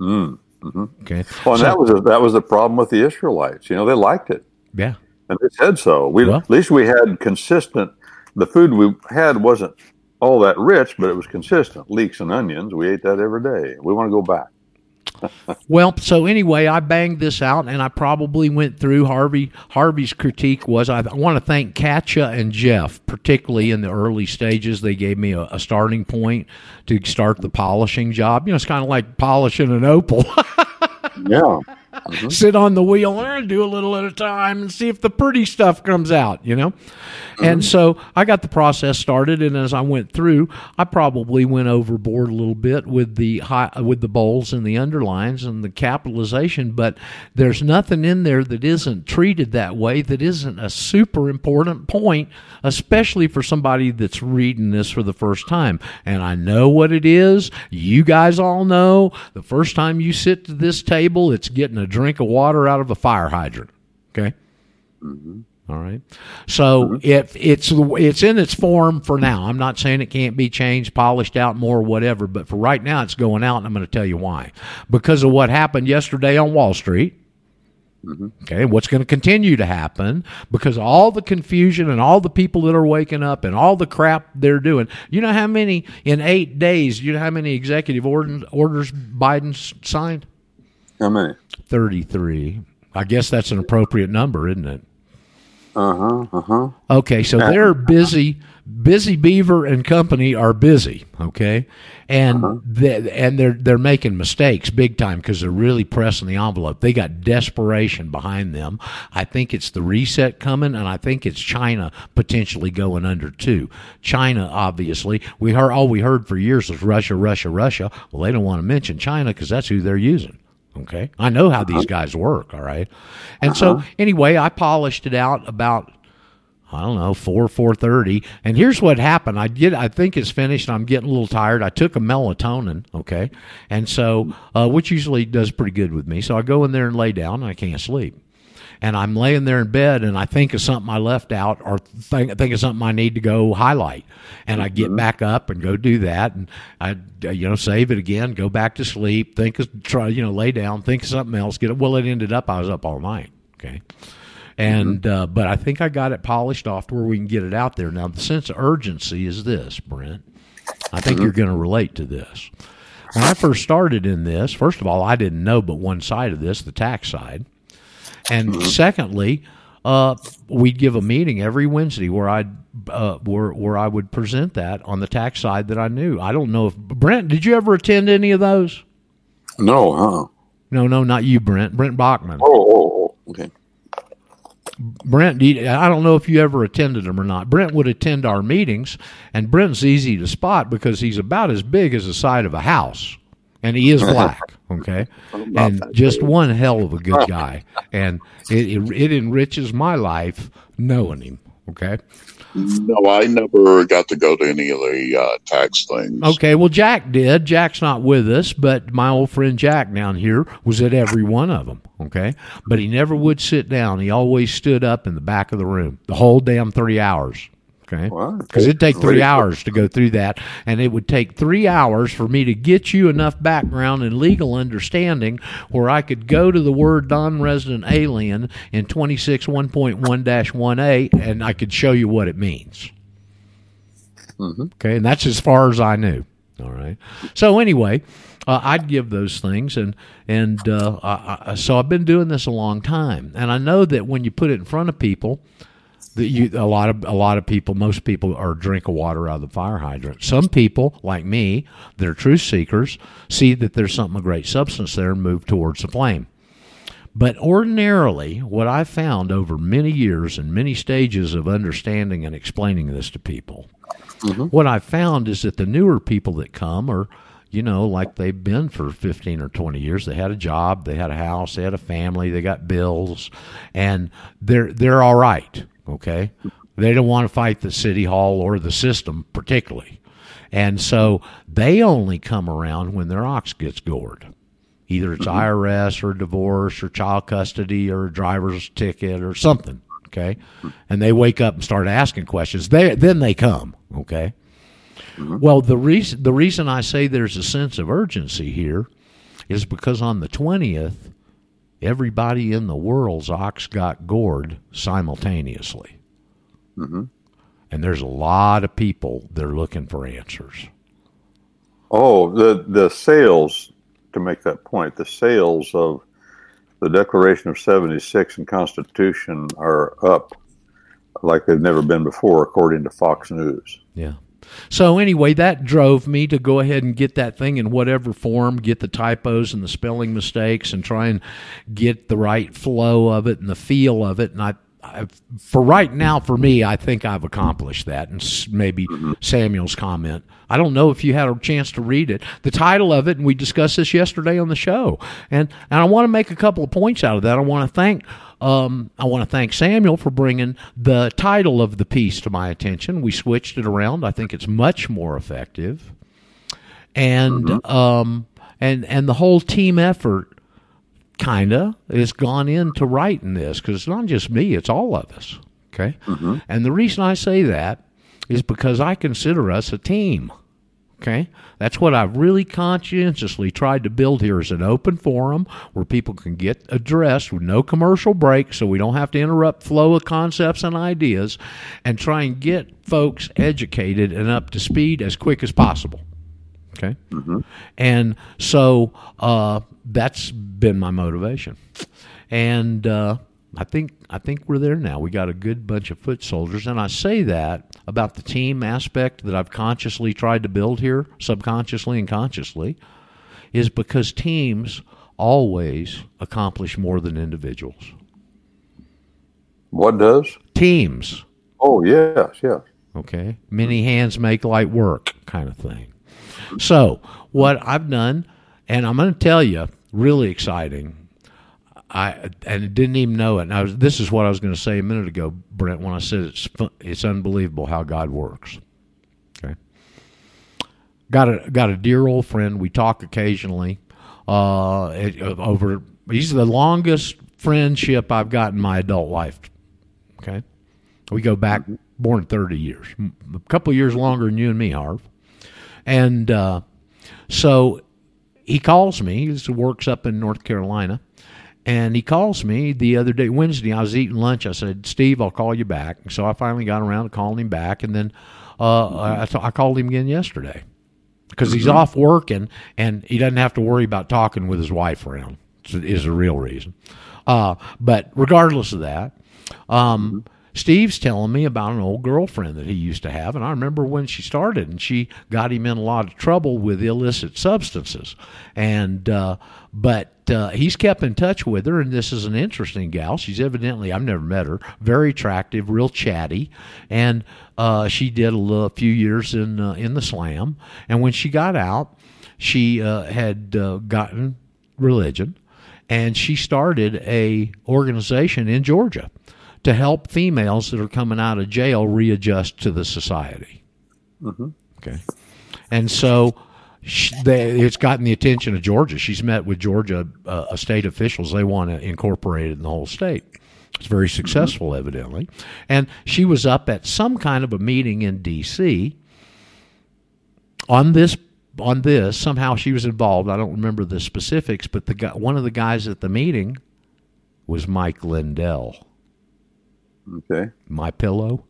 Mm. Hmm Okay. Well, and So- that was a, that was the problem with the Israelites. You know, they liked it, Yeah. and they said so. We Well- at least we had consistent. The food we had wasn't all that rich, but it was consistent. Leeks and onions. We ate that every day. We want to go back. Well, so anyway, I banged this out, and I probably went through Harvey. Harvey's critique was I, want to thank Katja and Jeff, particularly in the early stages. They gave me a, a starting point to start the polishing job. You know, it's kind of like polishing an opal. Yeah. Mm-hmm. sit on the wheel and do a little at a time and see if the pretty stuff comes out, you know? And mm-hmm. so I got the process started, and as I went through, I probably went overboard a little bit with the high, with the bowls and the underlines and the capitalization. But there's nothing in there that isn't treated that way. That isn't a super important point, especially for somebody that's reading this for the first time. And I know what it is. You guys all know. The first time you sit to this table, it's getting a drink of water out of a fire hydrant. Okay. Mm-hmm. All right. So mm-hmm. if it's it's in its form for now, I'm not saying it can't be changed, polished out more, whatever. But for right now, it's going out, and I'm going to tell you why. Because of what happened yesterday on Wall Street. Mm-hmm. Okay, what's going to continue to happen because all the confusion and all the people that are waking up and all the crap they're doing. You know how many in eight days? You know how many executive orders, orders Biden signed? How many? Thirty-three. I guess that's an appropriate number, isn't it? Uh huh. Uh huh. Okay, so they're busy. Busy Beaver and company are busy. Okay, and they, and they're they're making mistakes big time because they're really pressing the envelope. They got desperation behind them. I think it's the reset coming, and I think it's China potentially going under too. China, obviously, we heard all we heard for years was Russia, Russia, Russia. Well, they don't want to mention China because that's who they're using. Okay, I know how these guys work. All right, and so anyway, I polished it out about I don't know, four, four thirty. And here's what happened. I did I think it's finished I'm getting a little tired. I took a melatonin, okay? And so uh, which usually does pretty good with me. So I go in there and lay down and I can't sleep. And I'm laying there in bed and I think of something I left out or think, think of something I need to go highlight. And I get mm-hmm. back up and go do that and I you know save it again, go back to sleep, think of try you know lay down, think of something else, get it. Well, it ended up I was up all night, okay? And mm-hmm. uh, but I think I got it polished off to where we can get it out there. Now the sense of urgency is this, Brent. I think mm-hmm. you're going to relate to this. When I first started in this, first of all, I didn't know but one side of this, the tax side, and secondly, uh, we'd give a meeting every Wednesday where I'd uh, where where I would present that on the tax side that I knew. I don't know if Brent, did you ever attend any of those? No, huh? No, no, not you, Brent. Brent Bachman. Oh, oh, oh, okay. Brent, I don't know if you ever attended them or not. Brent would attend our meetings, and Brent's easy to spot because he's about as big as the side of a house, and he is black. Okay, and just one hell of a good guy, and it, it it enriches my life knowing him. Okay. No, I never got to go to any of the uh, tax things. Okay, well, Jack did. Jack's not with us, but my old friend Jack down here was at every one of them. Okay, but he never would sit down. He always stood up in the back of the room the whole damn three hours. Okay, because it'd take three hours to go through that, and it would take three hours for me to get you enough background and legal understanding where I could go to the word non-resident alien in twenty six one point one dash one a, and I could show you what it means. Okay, and that's as far as I knew. All right. So anyway, uh, I'd give those things, and and uh, I, I, so I've been doing this a long time, and I know that when you put it in front of people, you a lot of a lot of people, most people are drink drinking water out of the fire hydrant. Some people, like me, that are truth seekers, see that there's something of great substance there and move towards the flame. But ordinarily, what I've found over many years and many stages of understanding and explaining this to people, mm-hmm. what I've found is that the newer people that come are, you know, like they've been for 15 or 20 years. They had a job, they had a house, they had a family, they got bills, and they're they're all right. Okay, they don't want to fight the city hall or the system particularly, and so they only come around when their ox gets gored. Either it's mm-hmm. IRS or divorce or child custody or a driver's ticket or something. Okay, mm-hmm. and they wake up and start asking questions. They then they come. Okay. Mm-hmm. Well, the reason the reason I say there's a sense of urgency here is because on the twentieth, everybody in the world's ox got gored simultaneously, Mm-hmm. and there's a lot of people that are looking for answers. Oh, the the sales to make that point, the sales of the Declaration of '76 and Constitution are up like they've never been before, according to Fox News. Yeah. So anyway, that drove me to go ahead and get that thing in whatever form, get the typos and the spelling mistakes, and try and get the right flow of it and the feel of it. And I, I for right now, for me, I think I've accomplished that. And maybe mm-hmm. Samuel's comment. I don't know if you had a chance to read it. The title of it, and we discussed this yesterday on the show. And and I want to make a couple of points out of that. I want to thank um, I want to thank Samuel for bringing the title of the piece to my attention. We switched it around. I think it's much more effective, and um, and and the whole team effort kinda has gone into writing this because it's not just me; it's all of us. Okay, and the reason I say that is because I consider us a team. Okay, that's what I've really conscientiously tried to build here is an open forum where people can get addressed with no commercial breaks so we don't have to interrupt flow of concepts and ideas, and try and get folks educated and up to speed as quick as possible. Okay, and so uh, that's been my motivation, and uh, I think I think we're there now. We got a good bunch of foot soldiers, and I say that about the team aspect that I've consciously tried to build here, subconsciously and consciously, is because teams always accomplish more than individuals. What does? Teams. Oh yes, yes. Okay. Many hands make light work, kind of thing. So, what I've done, and I'm going to tell you, really exciting. I and didn't even know it. This is what I was going to say a minute ago, Brent, when I said it's it's unbelievable how God works. Okay. Got a got a dear old friend. We talk occasionally. Uh, it- over he's the longest friendship I've got in my adult life. Okay. We go back than 30 years, a couple years longer than you and me, Harv. And uh, so he calls me. He works up in North Carolina. And he calls me the other day, Wednesday. I was eating lunch. I said, Steve, I'll call you back. So I finally got around to calling him back. And then uh, I, th- I called him again yesterday because he's off working and he doesn't have to worry about talking with his wife around, is the real reason. Uh, but regardless of that, um, Steve's telling me about an old girlfriend that he used to have, and I remember when she started, and she got him in a lot of trouble with illicit substances. And uh, but uh, he's kept in touch with her, and this is an interesting gal. She's evidently I've never met her, very attractive, real chatty, and uh, she did a, little, a few years in uh, in the slam. And when she got out, she uh, had uh, gotten religion and she started a organization in Georgia to help females that are coming out of jail readjust to the society. Mm-hmm. Okay, and so she, they, it's gotten the attention of Georgia. She's met with Georgia uh, state officials. They want to incorporate it in the whole state. It's very successful, evidently. And she was up at some kind of a meeting in D.C. on this on this. Somehow she was involved. I don't remember the specifics, but the guy, one of the guys at the meeting was Mike Lindell. Okay. My pillow.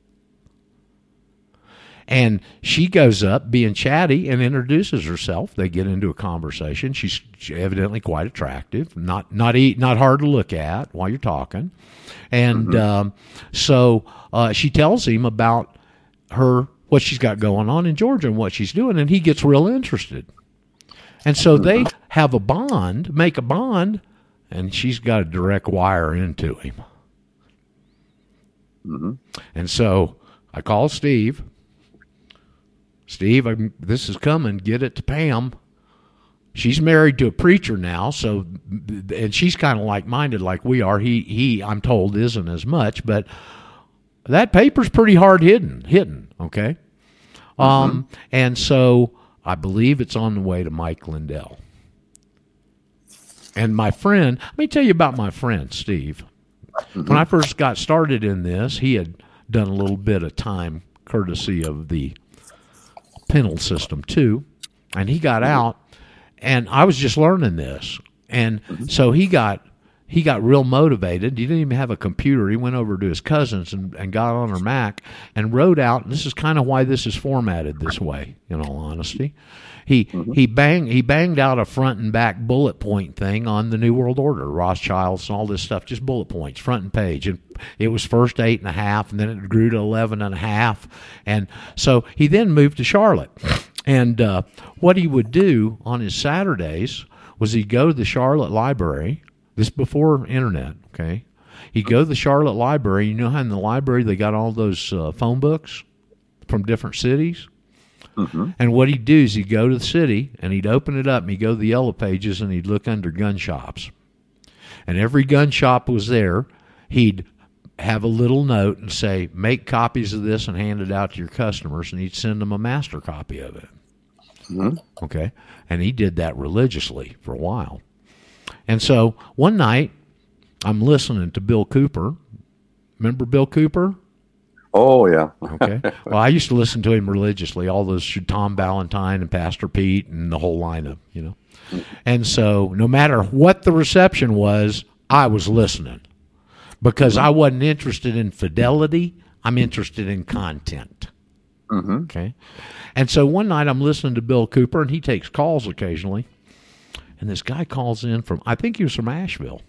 And she goes up being chatty and introduces herself. They get into a conversation. She's evidently quite attractive, not not eat, not hard to look at while you're talking. And um, so uh, she tells him about her what she's got going on in Georgia and what she's doing, and he gets real interested. And so they have a bond, make a bond, and she's got a direct wire into him. Mm-hmm. And so I call Steve. Steve, I'm, this is coming. Get it to Pam. She's married to a preacher now, so and she's kind of like minded, like we are. He he, I'm told, isn't as much, but that paper's pretty hard hidden, hidden. Okay, um, and so I believe it's on the way to Mike Lindell. And my friend, let me tell you about my friend Steve. When I mm-hmm. first got started in this, he had done a little bit of time courtesy of the penal system too, and he got mm-hmm. out, and I was just learning this, and mm-hmm. so he got he got real motivated. He didn't even have a computer. He went over to his cousins and, and got on her Mac and wrote out. And this is kind of why this is formatted this way. In all honesty, he he banged he banged out a front and back bullet point thing on the New World Order, Rothschilds, and all this stuff. Just bullet points, front and page. And it was first eight and a half, and then it grew to eleven and a half. And so he then moved to Charlotte. And uh, what he would do on his Saturdays was he'd go to the Charlotte Library. This before internet, okay? He'd go to the Charlotte Library. You know how in the library they got all those uh, phone books from different cities? Mm-hmm. And what he'd do is he'd go to the city and he'd open it up and he'd go to the yellow pages and he'd look under gun shops. And every gun shop was there. He'd have a little note and say, make copies of this and hand it out to your customers, and he'd send them a master copy of it. Mm-hmm. Okay. And he did that religiously for a while. And so one night, I'm listening to Bill Cooper. Remember Bill Cooper? Oh yeah. Okay. Well, I used to listen to him religiously. All those Tom Valentine and Pastor Pete and the whole lineup, you know. And so, no matter what the reception was, I was listening because I wasn't interested in fidelity. I'm interested in content. Mm-hmm. Okay. And so one night I'm listening to Bill Cooper, and he takes calls occasionally. And this guy calls in from, I think he was from Asheville.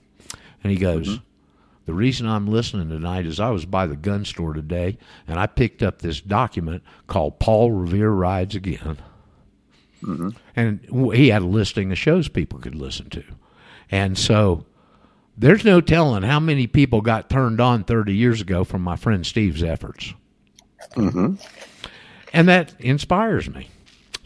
And he goes, The reason I'm listening tonight is I was by the gun store today, and I picked up this document called Paul Revere Rides Again. Mm-hmm. And he had a listing of shows people could listen to. And so there's no telling how many people got turned on 30 years ago from my friend Steve's efforts. Mm-hmm. And that inspires me.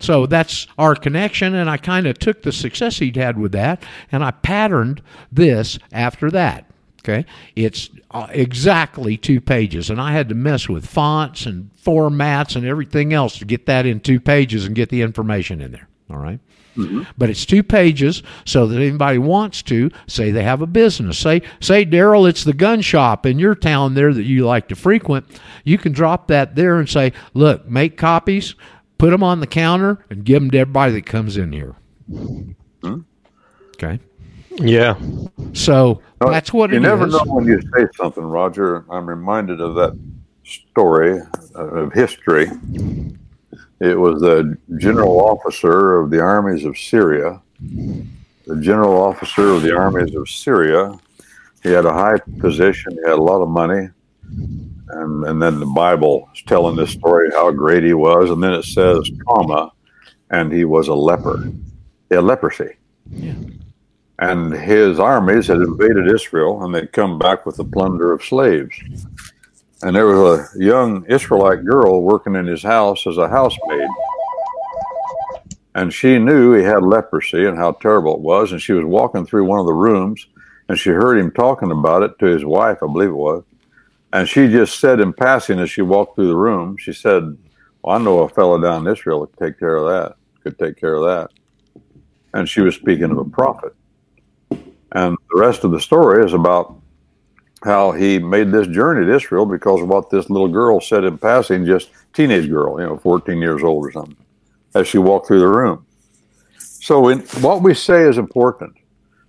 So that's our connection, and I kind of took the success he'd had with that, and I patterned this after that. Okay, it's uh, exactly two pages, and I had to mess with fonts and formats and everything else to get that in two pages and get the information in there. All right? But it's two pages, so that anybody wants to say they have a business. Say, say, Daryl, it's the gun shop in your town there that you like to frequent. You can drop that there and say, look, make copies, put them on the counter, and give them to everybody that comes in here. Okay. Yeah. So that's what you never is. know when you say something, Roger. I'm reminded of that story uh, of history. It was the general officer of the armies of Syria. The general officer of the armies of Syria. He had a high position. He had a lot of money. And, and then the Bible is telling this story how great he was. And then it says, comma, and he was a leper. He had leprosy. And his armies had invaded Israel and they'd come back with the plunder of slaves. And there was a young Israelite girl working in his house as a housemaid. And she knew he had leprosy and how terrible it was. And she was walking through one of the rooms and she heard him talking about it to his wife, I believe it was. And she just said in passing as she walked through the room, she said, well, I know a fellow down in Israel that could take care of that, could take care of that. And she was speaking of a prophet. And the rest of the story is about how he made this journey to Israel because of what this little girl said in passing, just teenage girl, you know, 14 years old or something, as she walked through the room. So in, what we say is important.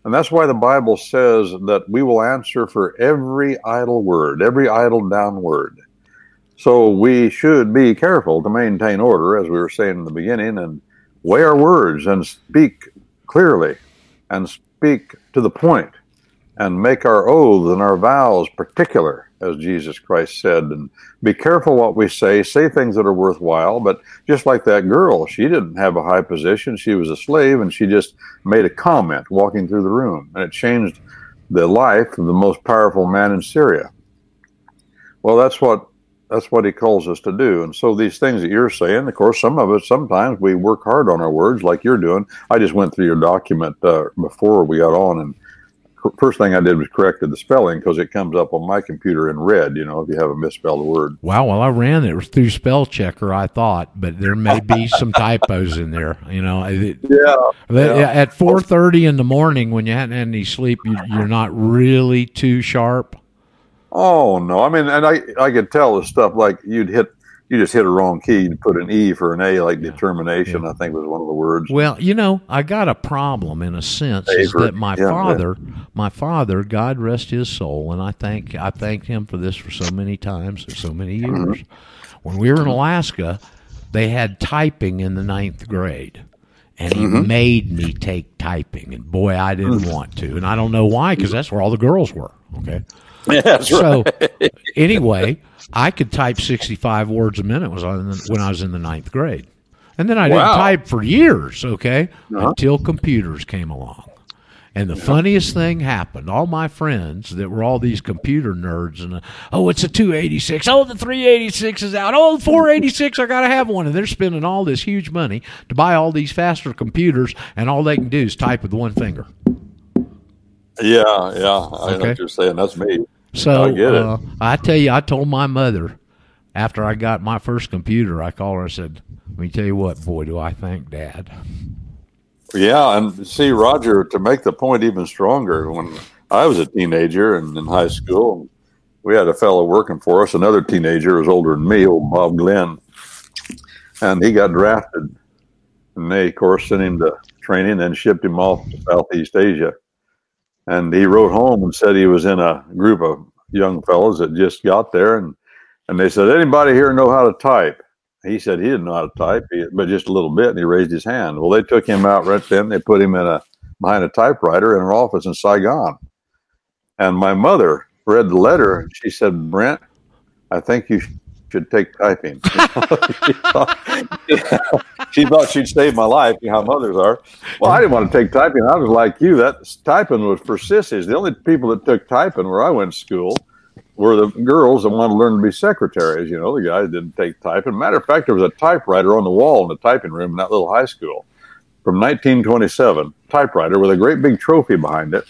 And that's why the Bible says that we will answer for every idle word, every idle down word. So we should be careful to maintain order, as we were saying in the beginning, and weigh our words and speak clearly and speak to the point and make our oaths and our vows particular, as Jesus Christ said, and be careful what we say, say things that are worthwhile. But just like that girl, she didn't have a high position. She was a slave and she just made a comment walking through the room, and it changed the life of the most powerful man in Syria. Well, that's what that's what he calls us to do. And so these things that you're saying, of course, some of us sometimes we work hard on our words, like you're doing. I just went through your document uh, before we got on, and first thing I did was corrected the spelling because it comes up on my computer in red. You know, if you have a misspelled word. Wow, well, I ran it through spell checker, I thought, but there may be some typos in there. You know, It- Yeah. Yeah. at four thirty in the morning, when you hadn't had any sleep, you, you're not really too sharp. Oh no! I mean, and I I could tell the stuff like you'd hit you just hit a wrong key. You put an E for an A, like determination. I think was one of the words. Well, you know, I got a problem in a sense is that my Yeah, father, my father, God rest his soul, and I thank I thanked him for this for so many times and so many years. Mm-hmm. When we were in Alaska, they had typing in the ninth grade. And he Mhm. made me take typing, and boy, I didn't Mm. want to, and I don't know why, because that's where all the girls were. Okay, Yeah, so right. anyway, I could type sixty-five words a minute was on when I was in the ninth grade, and then I didn't type for years. Okay, Uh-huh. until computers came along. And the funniest thing happened. All my friends that were all these computer nerds, and uh, oh, it's a 286. Oh, the 386 is out. Oh, the 486, I got to have one. And they're spending all this huge money to buy all these faster computers, and all they can do is type with one finger. Yeah, yeah. I know Okay. what you're saying. That's me. So I get it. uh, I tell you, I told my mother after I got my first computer, I called her. and said, "Let me tell you what, boy, do I thank Dad." Yeah, and see, Roger, to make the point even stronger, when I was a teenager and in high school, we had a fellow working for us, another teenager, was older than me, old Bob Glenn, and he got drafted. And they, of course, sent him to training, and then shipped him off to Southeast Asia. And he wrote home and said he was in a group of young fellows that just got there, and and they said, "Anybody here know how to type?" He said he didn't know how to type, but just a little bit, and he raised his hand. Well, they took him out right then. They put him in a behind a typewriter in her office in Saigon. And my mother read the letter, and she said, "Brent, I think you should take typing." she, thought, she thought she'd save my life. You know how mothers are. Well, I didn't want to take typing. I was like you. That typing was for sissies. The only people that took typing where I went to school were the girls that wanted to learn to be secretaries. You know, the guys didn't take typing. Matter of fact, there was a typewriter on the wall in the typing room in that little high school from 1927, typewriter with a great big trophy behind it.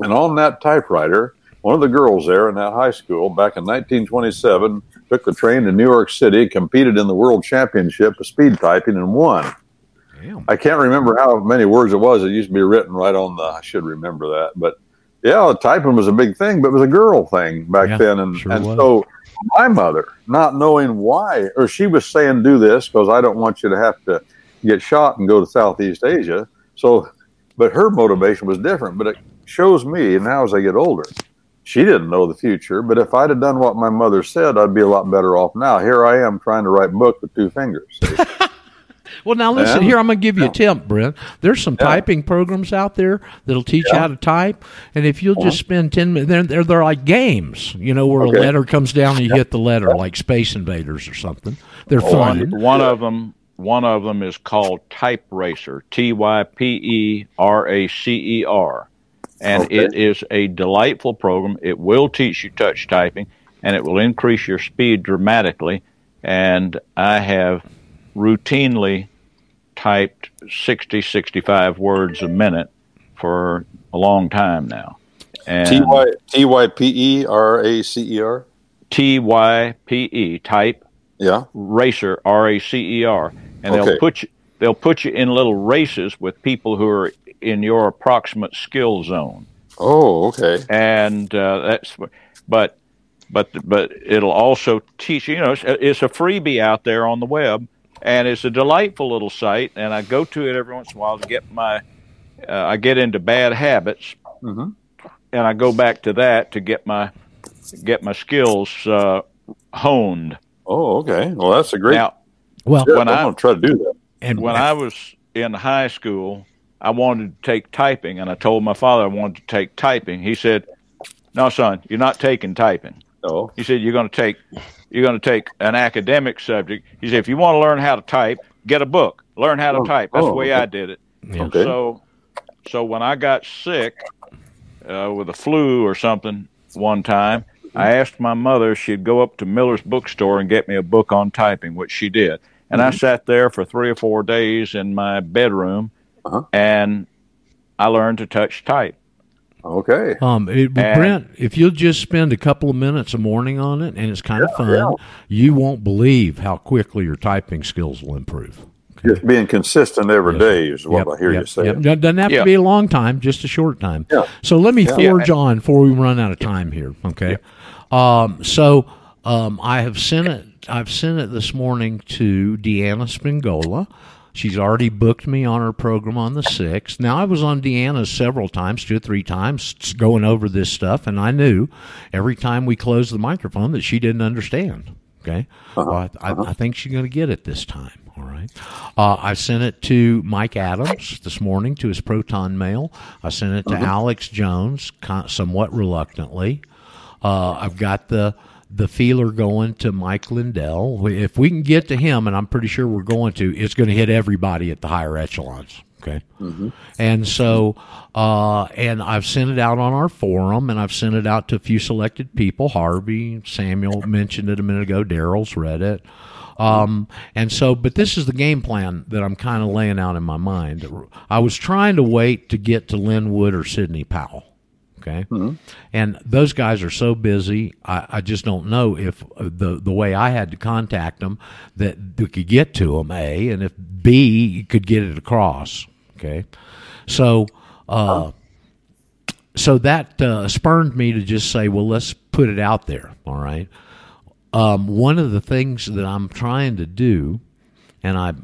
And on that typewriter, one of the girls there in that high school back in 1927 took the train to New York City, competed in the World Championship of speed typing, and won. I can't remember how many words it was. It used to be written right on the. I should remember that, but yeah, typing was a big thing, but it was a girl thing back Yeah, then, and sure and so my mother, not knowing why, or she was saying, "Do this because I don't want you to have to get shot and go to Southeast Asia." So, but her motivation was different. But it shows me, now as I get older, she didn't know the future. But if I'd have done what my mother said, I'd be a lot better off now. Here I am trying to write a book with two fingers. Well, now listen Yeah. here. I'm going to give you a tip, Brent. There's some typing programs out there that'll teach you Yeah. how to type, and if you'll just uh-huh. spend ten minutes, they're, they're they're like games, you know, where Okay. a letter comes down and you hit the letter, like Space Invaders or something. They're oh, fun. One, one of them, one of them is called Type Racer. T Y P E R A C E R, and Okay. it is a delightful program. It will teach you touch typing, and it will increase your speed dramatically. And I have routinely typed 60, 65 words a minute for a long time now. And T Y T Y P E R A C E R. T Y P E type yeah racer R A C E R and Okay. they'll put you they'll put you in little races with people who are in your approximate skill zone Oh, okay. and uh, that's but but but it'll also teach you know it's, it's a freebie out there on the web and it's a delightful little site and I go to it every once in a while to get my uh, I get into bad habits Mhm. and I go back to that to get my get my skills uh, honed. Oh, okay. Well, that's a great. Now, well, when I'm I gonna try to do that. And when I was in high school, I wanted to take typing, and I told my father I wanted to take typing. He said, "No, son, you're not taking typing." No. He said, "You're going to take you're going to take an academic subject." He said, "If you want to learn how to type, get a book. Learn how to Oh, type." That's oh, the way okay. I did it. Okay. So, so when I got sick uh, with a flu or something one time, I asked my mother if she'd go up to Miller's bookstore and get me a book on typing, which she did. And I Mhm. sat there for three or four days in my bedroom, Uh-huh. and I learned to touch type. Okay. Um, it, Brent, if you'll just spend a couple of minutes a morning on it, and it's kind of fun, yeah. you won't believe how quickly your typing skills will improve. Just being consistent every day is what I hear you say. Yep. Doesn't doesn't have Yeah. to be a long time, just a short time. Yeah. So let me Yeah. forge on before we run out of time here. Okay. Um, so um, I have sent it. I've sent it this morning to Deanna Spingola. She's already booked me on her program on the sixth. Now I was on Deanna's several times, two or three times, going over this stuff, and I knew every time we closed the microphone that she didn't understand. Okay, well, I, I, I think she's going to get it this time. All right. Uh, I sent it to Mike Adams this morning to his Proton mail. I sent it to Mhm. Alex Jones, somewhat reluctantly. Uh, I've got the the feeler going to Mike Lindell. If we can get to him, and I'm pretty sure we're going to, it's going to hit everybody at the higher echelons. Okay. Mhm. And so, uh, and I've sent it out on our forum, and I've sent it out to a few selected people. Harvey, Samuel mentioned it a minute ago. Daryl's read it. Um, and so, but this is the game plan that I'm kind of laying out in my mind. I was trying to wait to get to Lin Wood or Sidney Powell. Okay. And those guys are so busy. I, I just don't know if uh, the the way I had to contact them that we could get to them. A and if B could get it across. Okay. So, uh, so that uh, spurned me to just say, well, let's put it out there. All right. Um, one of the things that I'm trying to do, and I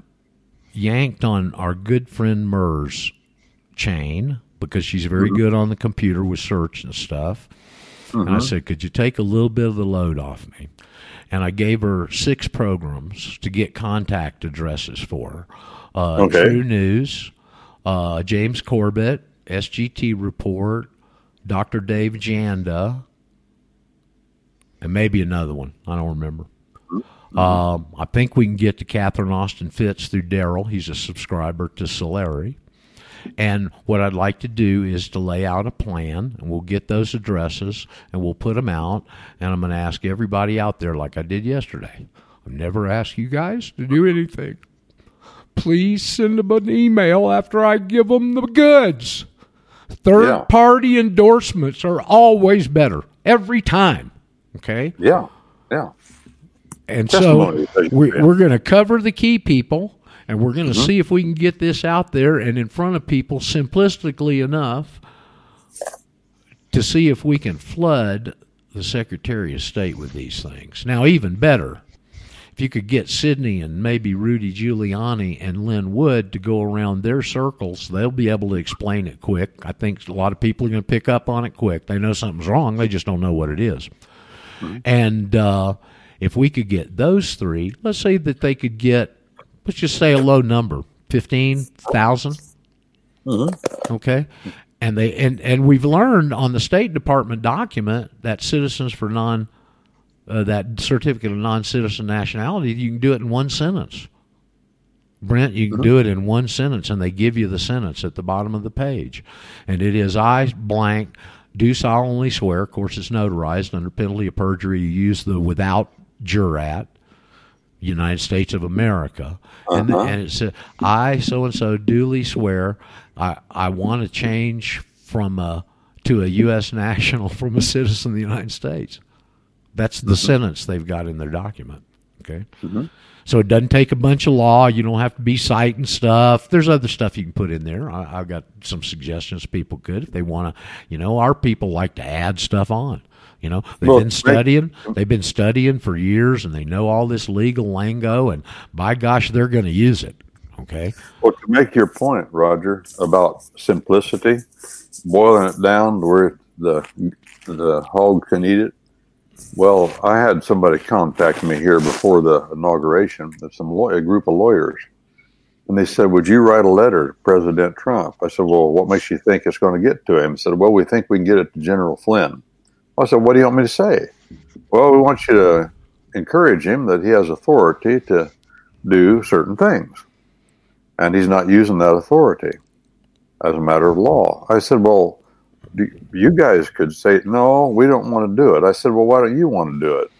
yanked on our good friend Mers chain because she's very Mhm. good on the computer with search and stuff. And I Mhm. said, could you take a little bit of the load off me? And I gave her six programs to get contact addresses for. Uh, Okay. TruNews, uh, James Corbett, SGT Report, Dr. Dave Janda, and maybe another one. I don't remember. Um, I think we can get to Catherine Austin Fitts through Daryl. He's a subscriber to Solari. And what I'd like to do is to lay out a plan, and we'll get those addresses and we'll put them out. And I'm going to ask everybody out there, like I did yesterday. I've never asked you guys to do anything. Please send them an email after I give them the goods. Third Yeah. party endorsements are always better, every time. Okay? Yeah, yeah. And Testimony, so we, we're going to cover the key people, and we're going to Mhm. see if we can get this out there and in front of people simplistically enough to see if we can flood the Secretary of State with these things. Now, even better, if you could get Sidney and maybe Rudy Giuliani and Lin Wood to go around their circles, they'll be able to explain it quick. I think a lot of people are going to pick up on it quick. They know something's wrong, they just don't know what it is. And uh, if we could get those three, let's say that they could get, let's just say a low number, fifteen Okay, and they and and we've learned on the State Department document that citizens for non uh, that certificate of non-citizen nationality, you can do it in one sentence. Brent, you can do it in one sentence, and they give you the sentence at the bottom of the page, and it is I blank do solemnly swear. Of course, it's notarized under penalty of perjury. You use the without jurat. United States of America, and, Uh-huh. and it said, "I so and so duly swear I I want to change from a to a U.S. national from a citizen of the United States." That's the sentence they've got in their document. Okay, so it doesn't take a bunch of law. You don't have to be citing stuff. There's other stuff you can put in there. I, I've got some suggestions people could if they want to. You know, our people like to add stuff on. You know, they've Well, been studying. They've been studying for years, and they know all this legal lingo. And by gosh, they're going to use it. Okay. Well, to make your point, Roger, about simplicity, boiling it down to where the the hog can eat it. Well, I had somebody contact me here before the inauguration. of Some a group of lawyers, and they said, "Would you write a letter to President Trump?" I said, "Well, what makes you think it's going to get to him?" He said, "Well, we think we can get it to General Flynn." I said, "What do you want me to say?" Well, we want you to encourage him that he has authority to do certain things and he's not using that authority as a matter of law. I said, Well, you guys could say, No, we don't want to do it. I said, Well, why don't you want to do it?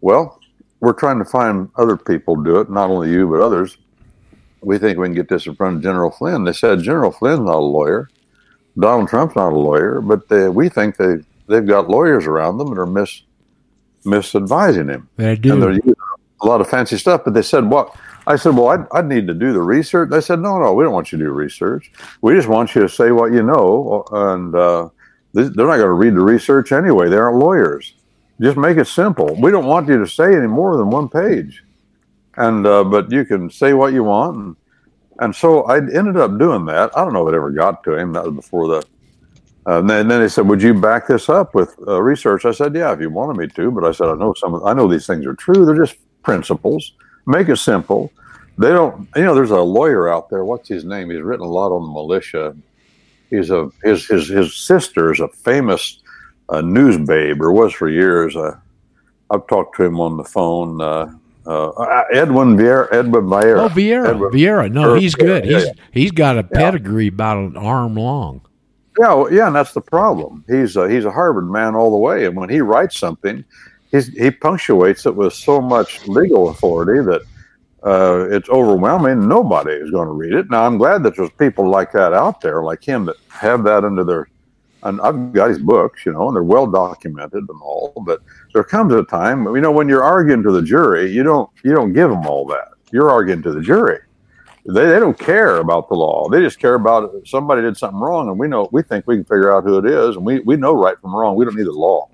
Well, we're trying to find other people to do it, not only you, but others. We think we can get this in front of General Flynn. They said, General Flynn's not a lawyer. Donald Trump's not a lawyer, but they, we think they, they've got lawyers around them that are mis, misadvising him. They do. And they're using a lot of fancy stuff. But they said, "What?" I said, "Well, I'd, I'd need to do the research." They said, "No, no, we don't want you to do research. We just want you to say what you know." And uh, they're not going to read the research anyway. They aren't lawyers. Just make it simple. We don't want you to say any more than one page, and uh, but you can say what you want. And, and so I ended up doing that. I don't know if it ever got to him. That was before the. Uh, and then, then they said, "Would you back this up with uh, research?" I said, "Yeah, if you wanted me to." But I said, "I know some. I know these things are true. They're just principles. Make it simple. They don't. You know, there's a lawyer out there. What's his name? He's written a lot on the militia. He's a his his his sister is a famous uh, news babe, or was for years. Uh, I've talked to him on the phone. Uh, uh, Edwin Vieira. Edwin Vieira. Oh, Vieira. Edwin- Vieira. No, he's good. Yeah, He's yeah. he's got a pedigree about an arm long. Yeah, well, yeah, and that's the problem. He's a, he's a Harvard man all the way, and when he writes something, he's, he punctuates it with so much legal authority that uh, it's overwhelming. Nobody is going to read it. Now, I'm glad that there's people like that out there, like him, that have that under their. And I've got his books, you know, and they're well documented and all. But there comes a time, you know, when you're arguing to the jury, you don't you don't give them all that. You're arguing to the jury they, they don't care about the law. They just care about somebody did something wrong, and we know we think we can figure out who it is, and we, we know right from wrong. We don't need the law.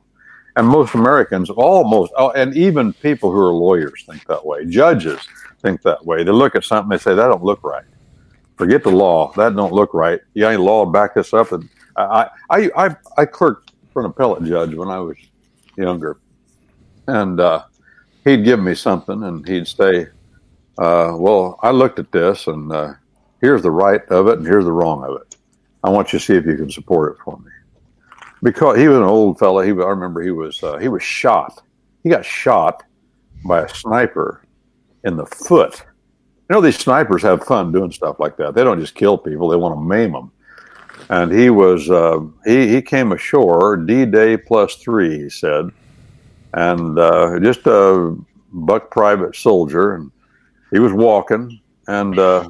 And most Americans, almost, and even people who are lawyers think that way. Judges think that way. They look at something, they say that don't look right. Forget the law. That don't look right. You any law back this up? And I I I, I clerked for an appellate judge when I was younger, and uh, he'd give me something, and he'd say, uh, well, I looked at this, and uh, here's the right of it, and here's the wrong of it. I want you to see if you can support it for me. Because he was an old fella. He, I remember he was uh, he was shot. He got shot by a sniper in the foot. You know, these snipers have fun doing stuff like that. They don't just kill people; they want to maim them. And he was uh, he he came ashore D Day plus three. He said, and uh, just a buck private soldier, and he was walking, and uh,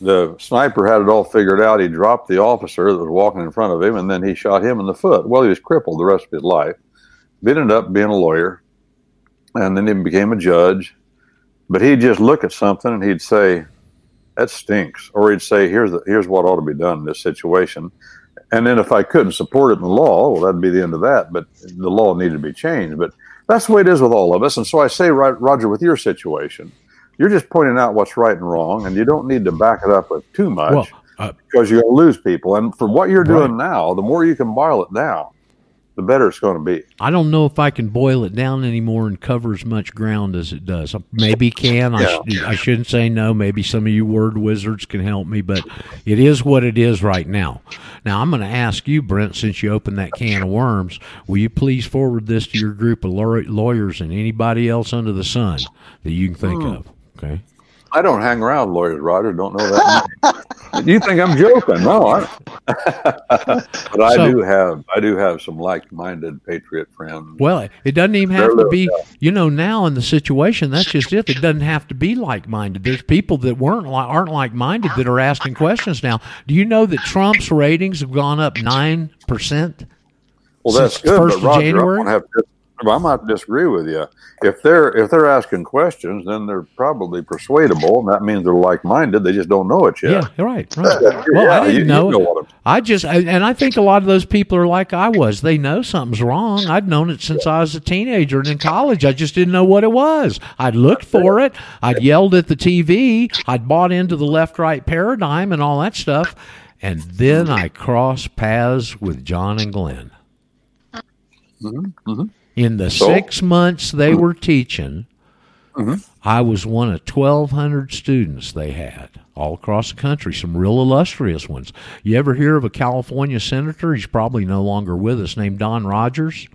the sniper had it all figured out. He dropped the officer that was walking in front of him, and then he shot him in the foot. Well, he was crippled the rest of his life. He ended up being a lawyer, and then he became a judge. But he'd just look at something and he'd say, "That stinks," or he'd say, "Here's the, here's what ought to be done in this situation." And then if I couldn't support it in the law, well, that'd be the end of that. But the law needed to be changed. But that's the way it is with all of us. And so I say, Roger, with your situation, you're just pointing out what's right and wrong, and you don't need to back it up with too much Well, uh, because you're going to lose people. And from what you're doing now, the more you can boil it down, the better it's going to be. I don't know if I can boil it down anymore and cover as much ground as it does. Maybe can. I, sh- I shouldn't say no. Maybe some of you word wizards can help me, but it is what it is right now. Now, I'm going to ask you, Brent, since you opened that can of worms, will you please forward this to your group of law- lawyers and anybody else under the sun that you can think Hmm. of? Okay. I don't hang around lawyers, Roger. Don't know that. you think I'm joking? No, I, but I So- do have I do have some like-minded patriot friends. Well, it doesn't even They're have to be, you know, now in the situation, that's just it. It doesn't have to be like minded. There's people that weren't aren't like minded that are asking questions now. Do you know that Trump's ratings have gone up 9%? Well, that's good, 1st but of Roger, January? I'm gonna have to, I might disagree with you. If they're if they're asking questions, then they're probably persuadable, and that means they're like-minded. They just don't know it yet. Yeah, right, right. Yeah, Well, I didn't you know. know what I'm- just, I- and I think a lot of those people are like I was. They know something's wrong. I'd known it since I was a teenager and in college. I just didn't know what it was. I'd looked for it. I'd yelled at the TV. I'd bought into the left-right paradigm and all that stuff. And then I crossed paths with John and Glenn. Mm-hmm. In the So? six months they uh-huh. were teaching, uh-huh. I was one of 1,200 students they had all across the country, some real illustrious ones. You ever hear of a California senator? He's probably no longer with us, named Don Rogers.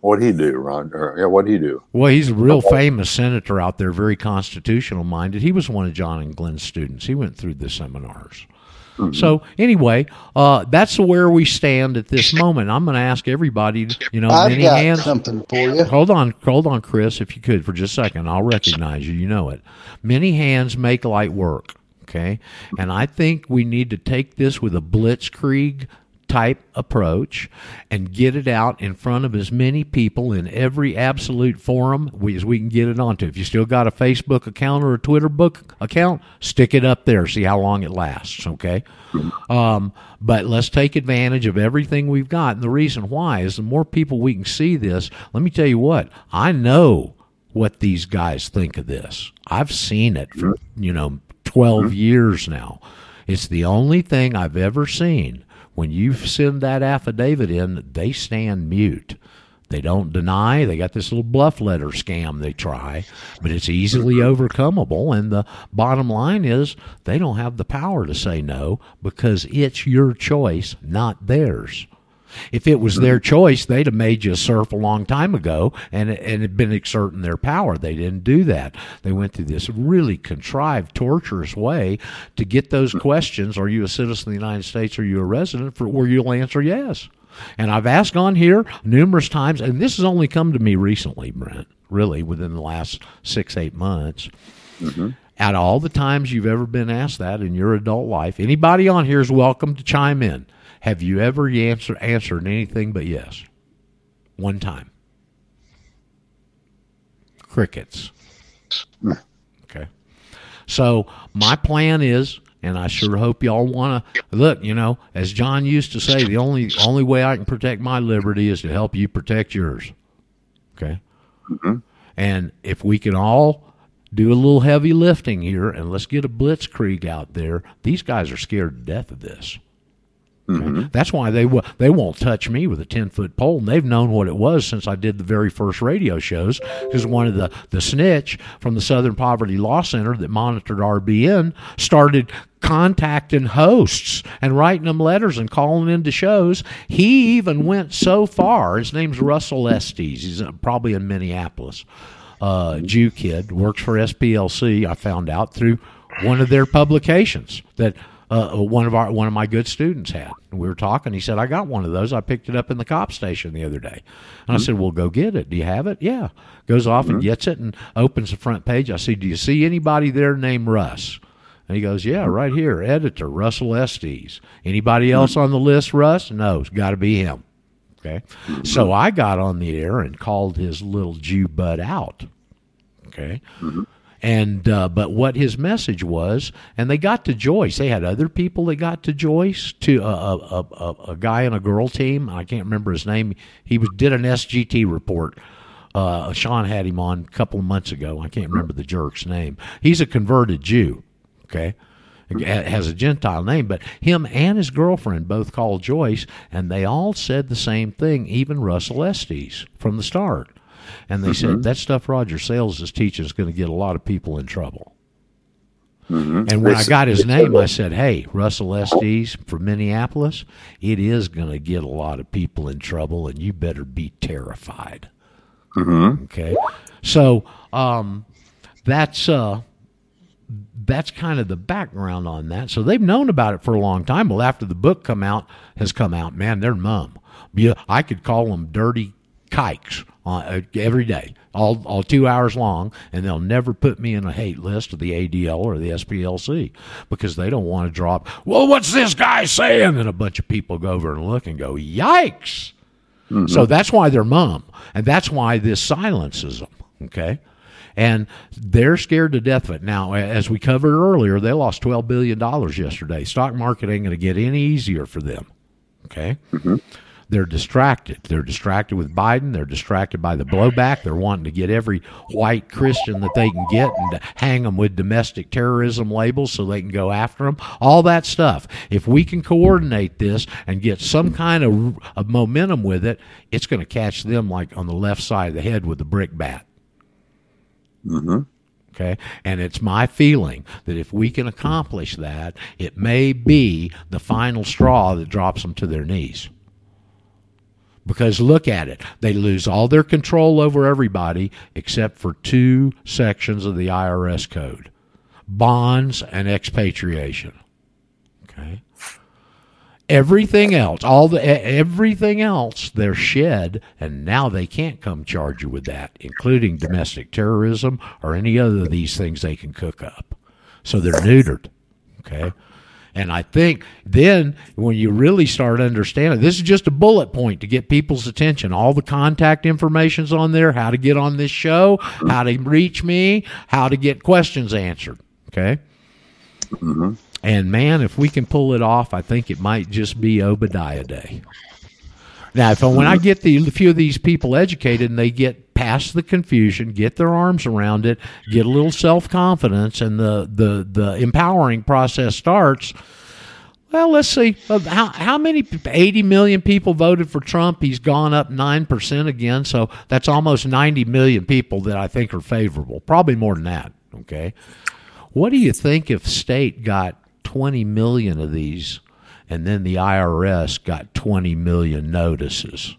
What'd he do, Roger? Yeah, what'd he do? Well, he's a real famous senator out there, very constitutional minded. He was one of John and Glenn's students. He went through the seminars. So anyway, uh, that's where we stand at this moment. I'm going to ask everybody, you know, I've many got hands. something for you. Hold on, hold on, Chris, if you could for just a second. I'll recognize you. You know it. Many hands make light work. Okay, and I think we need to take this with a blitzkrieg type approach and get it out in front of as many people in every absolute forum we, as we can get it onto. If you still got a Facebook account or a Twitter book account, stick it up there. See how long it lasts. Okay. Um, but let's take advantage of everything we've got. And the reason why is the more people we can see this, let me tell you what, I know what these guys think of this. I've seen it for, you know, 12 years now. It's the only thing I've ever seen. When you send that affidavit in, they stand mute. They don't deny. They got this little bluff letter scam they try, but it's easily overcomable. And the bottom line is they don't have the power to say no because it's your choice, not theirs. If it was their mm-hmm. choice, they'd have made you a serf a long time ago and and had been exerting their power. They didn't do that. They went through this really contrived, torturous way to get those mm-hmm. questions: Are you a citizen of the United States? Are you a resident? For where you'll answer yes. And I've asked on here numerous times, and this has only come to me recently, Brent. Really, within the last six eight months. Mm-hmm. Out of all the times you've ever been asked that in your adult life, anybody on here is welcome to chime in. Have you ever answer, answered anything but yes? One time. Crickets. Okay. So my plan is, and I sure hope y'all want to look. You know, as John used to say, the only only way I can protect my liberty is to help you protect yours. Okay. Mm-hmm. And if we can all do a little heavy lifting here, and let's get a blitzkrieg out there, these guys are scared to death of this. Okay? That's why they w- they won't touch me with a ten foot pole, and they've known what it was since I did the very first radio shows. Because one of the the snitch from the Southern Poverty Law Center that monitored RBN started contacting hosts and writing them letters and calling into shows. He even went so far. His name's Russell Estes. He's probably in Minneapolis. Uh, Jew kid works for SPLC. I found out through one of their publications that uh, one of our one of my good students had. And we were talking. He said, "I got one of those. I picked it up in the cop station the other day." And I hmm? said, "Well, go get it. Do you have it?" Yeah. Goes off and hmm? gets it and opens the front page. I said, "Do you see anybody there named Russ?" And he goes, "Yeah, hmm? right here, editor Russell Estes. Anybody else on the list, Russ? No, it's got to be him." Okay. So I got on the air and called his little Jew butt out. Okay. And uh, but what his message was, and they got to Joyce. They had other people that got to Joyce, to a, a, a, a, guy and a girl team. I can't remember his name. He was did an SGT report. Uh, Sean had him on a couple of months ago. I can't remember the jerk's name. He's a converted Jew. Okay, has a Gentile name, but him and his girlfriend both called Joyce, and they all said the same thing. Even Russell Estes from the start, and they said that stuff Roger Sales is teaching is going to get a lot of people in trouble. And when I got his name, I said, "Hey, Russell Estes from Minneapolis, it is going to get a lot of people in trouble, and you better be terrified." Okay, so um, that's uh, that's kind of the background on that. So they've known about it for a long time. Well, after the book come out has come out, man, they're mum. I could call them dirty kikes uh, every day, all all two hours long, and they'll never put me in a hate list of the ADL or the SPLC because they don't want to drop. Well, what's this guy saying? And a bunch of people go over and look and go, "Yikes!" So that's why they're mum, and that's why this silences them. Okay. And they're scared to death of it. Now, as we covered earlier, they lost $12 billion yesterday. Stock market ain't going to get any easier for them. Okay? They're distracted. They're distracted with Biden. They're distracted by the blowback. They're wanting to get every white Christian that they can get and to hang them with domestic terrorism labels so they can go after them. All that stuff. If we can coordinate this and get some kind of, of momentum with it, it's going to catch them like on the left side of the head with a brick bat. Mm-hmm. Okay. And it's my feeling that if we can accomplish that, it may be the final straw that drops them to their knees. Because look at it. They lose all their control over everybody except for two sections of the IRS code bonds and expatriation. Okay. Everything else, all the everything else, they're shed, and now they can't come charge you with that, including domestic terrorism or any other of these things they can cook up. So they're neutered. Okay, And I think then when you really start understanding, this is just a bullet point to get people's attention. All the contact information's on there, how to get on this show, how to reach me, how to get questions answered. Okay. Mm-hmm. And man, if we can pull it off, I think it might just be Obadiah Day. Now, if when I get the a few of these people educated and they get past the confusion, get their arms around it, get a little self confidence, and the the the empowering process starts. Well, let's see uh, how how many eighty million people voted for Trump. He's gone up nine percent again, so that's almost ninety million people that I think are favorable. Probably more than that. Okay, what do you think if state got twenty million of these? and then the IRS got 20 million notices.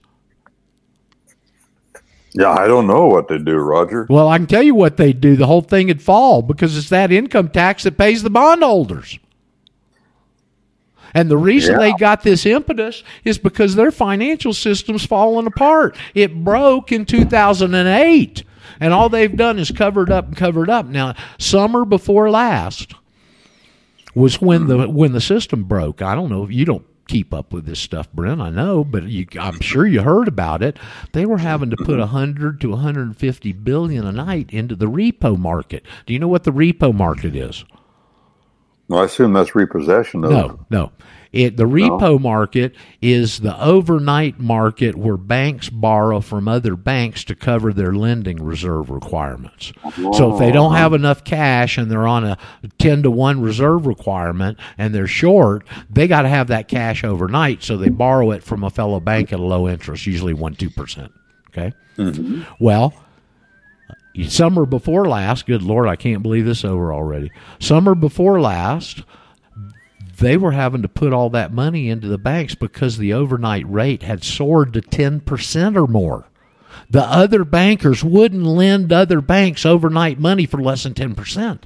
Yeah, I don't know what they do, Roger. Well, I can tell you what they do. The whole thing would fall because it's that income tax that pays the bondholders. And the reason Yeah. they got this impetus is because their financial system's falling apart. It broke in 2008, and all they've done is covered up and covered up. Now, summer before last, was when the when the system broke. I don't know if you don't keep up with this stuff, Brent. I know, but you, I'm sure you heard about it. They were having to put 100 to 150 billion a night into the repo market. Do you know what the repo market is? Well, I assume that's repossession of No, no. It the repo market is the overnight market where banks borrow from other banks to cover their lending reserve requirements. So if they oh, don't have enough cash and they're on a 10 to 1 reserve requirement and they're short, they got to have that cash overnight so they borrow it from a fellow bank at a low interest, usually 1 2%, okay? Mm-hmm. Well, summer before last, good lord, I can't believe this over already. Summer before last, they were having to put all that money into the banks because the overnight rate had soared to 10% or more. The other bankers wouldn't lend other banks overnight money for less than 10%.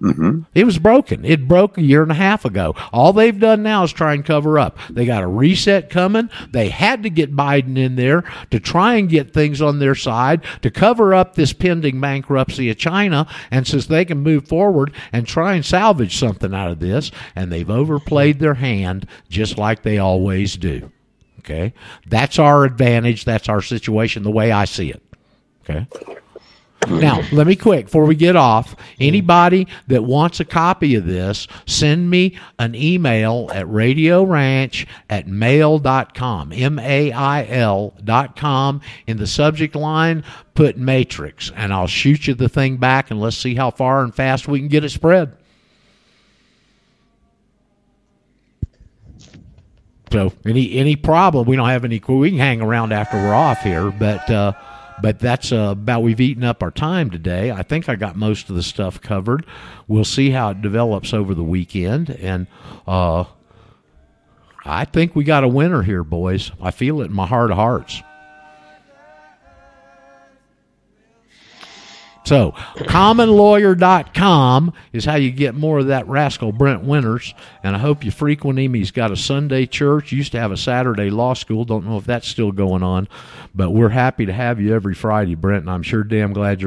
Mm-hmm. It was broken. It broke a year and a half ago. All they've done now is try and cover up. They got a reset coming. They had to get Biden in there to try and get things on their side to cover up this pending bankruptcy of China. And since they can move forward and try and salvage something out of this, and they've overplayed their hand just like they always do. Okay? That's our advantage. That's our situation, the way I see it. Okay? Now, let me quick before we get off. Anybody that wants a copy of this, send me an email at Radio Ranch at mail.com. M A I L dot com. In the subject line, put matrix, and I'll shoot you the thing back and let's see how far and fast we can get it spread. So any any problem? We don't have any. We can hang around after we're off here, but uh, but that's uh, about we've eaten up our time today. I think I got most of the stuff covered. We'll see how it develops over the weekend, and uh, I think we got a winner here, boys. I feel it in my heart of hearts. So, commonlawyer.com is how you get more of that rascal Brent Winters. And I hope you frequent him. He's got a Sunday church, used to have a Saturday law school. Don't know if that's still going on, but we're happy to have you every Friday, Brent. And I'm sure damn glad you're on.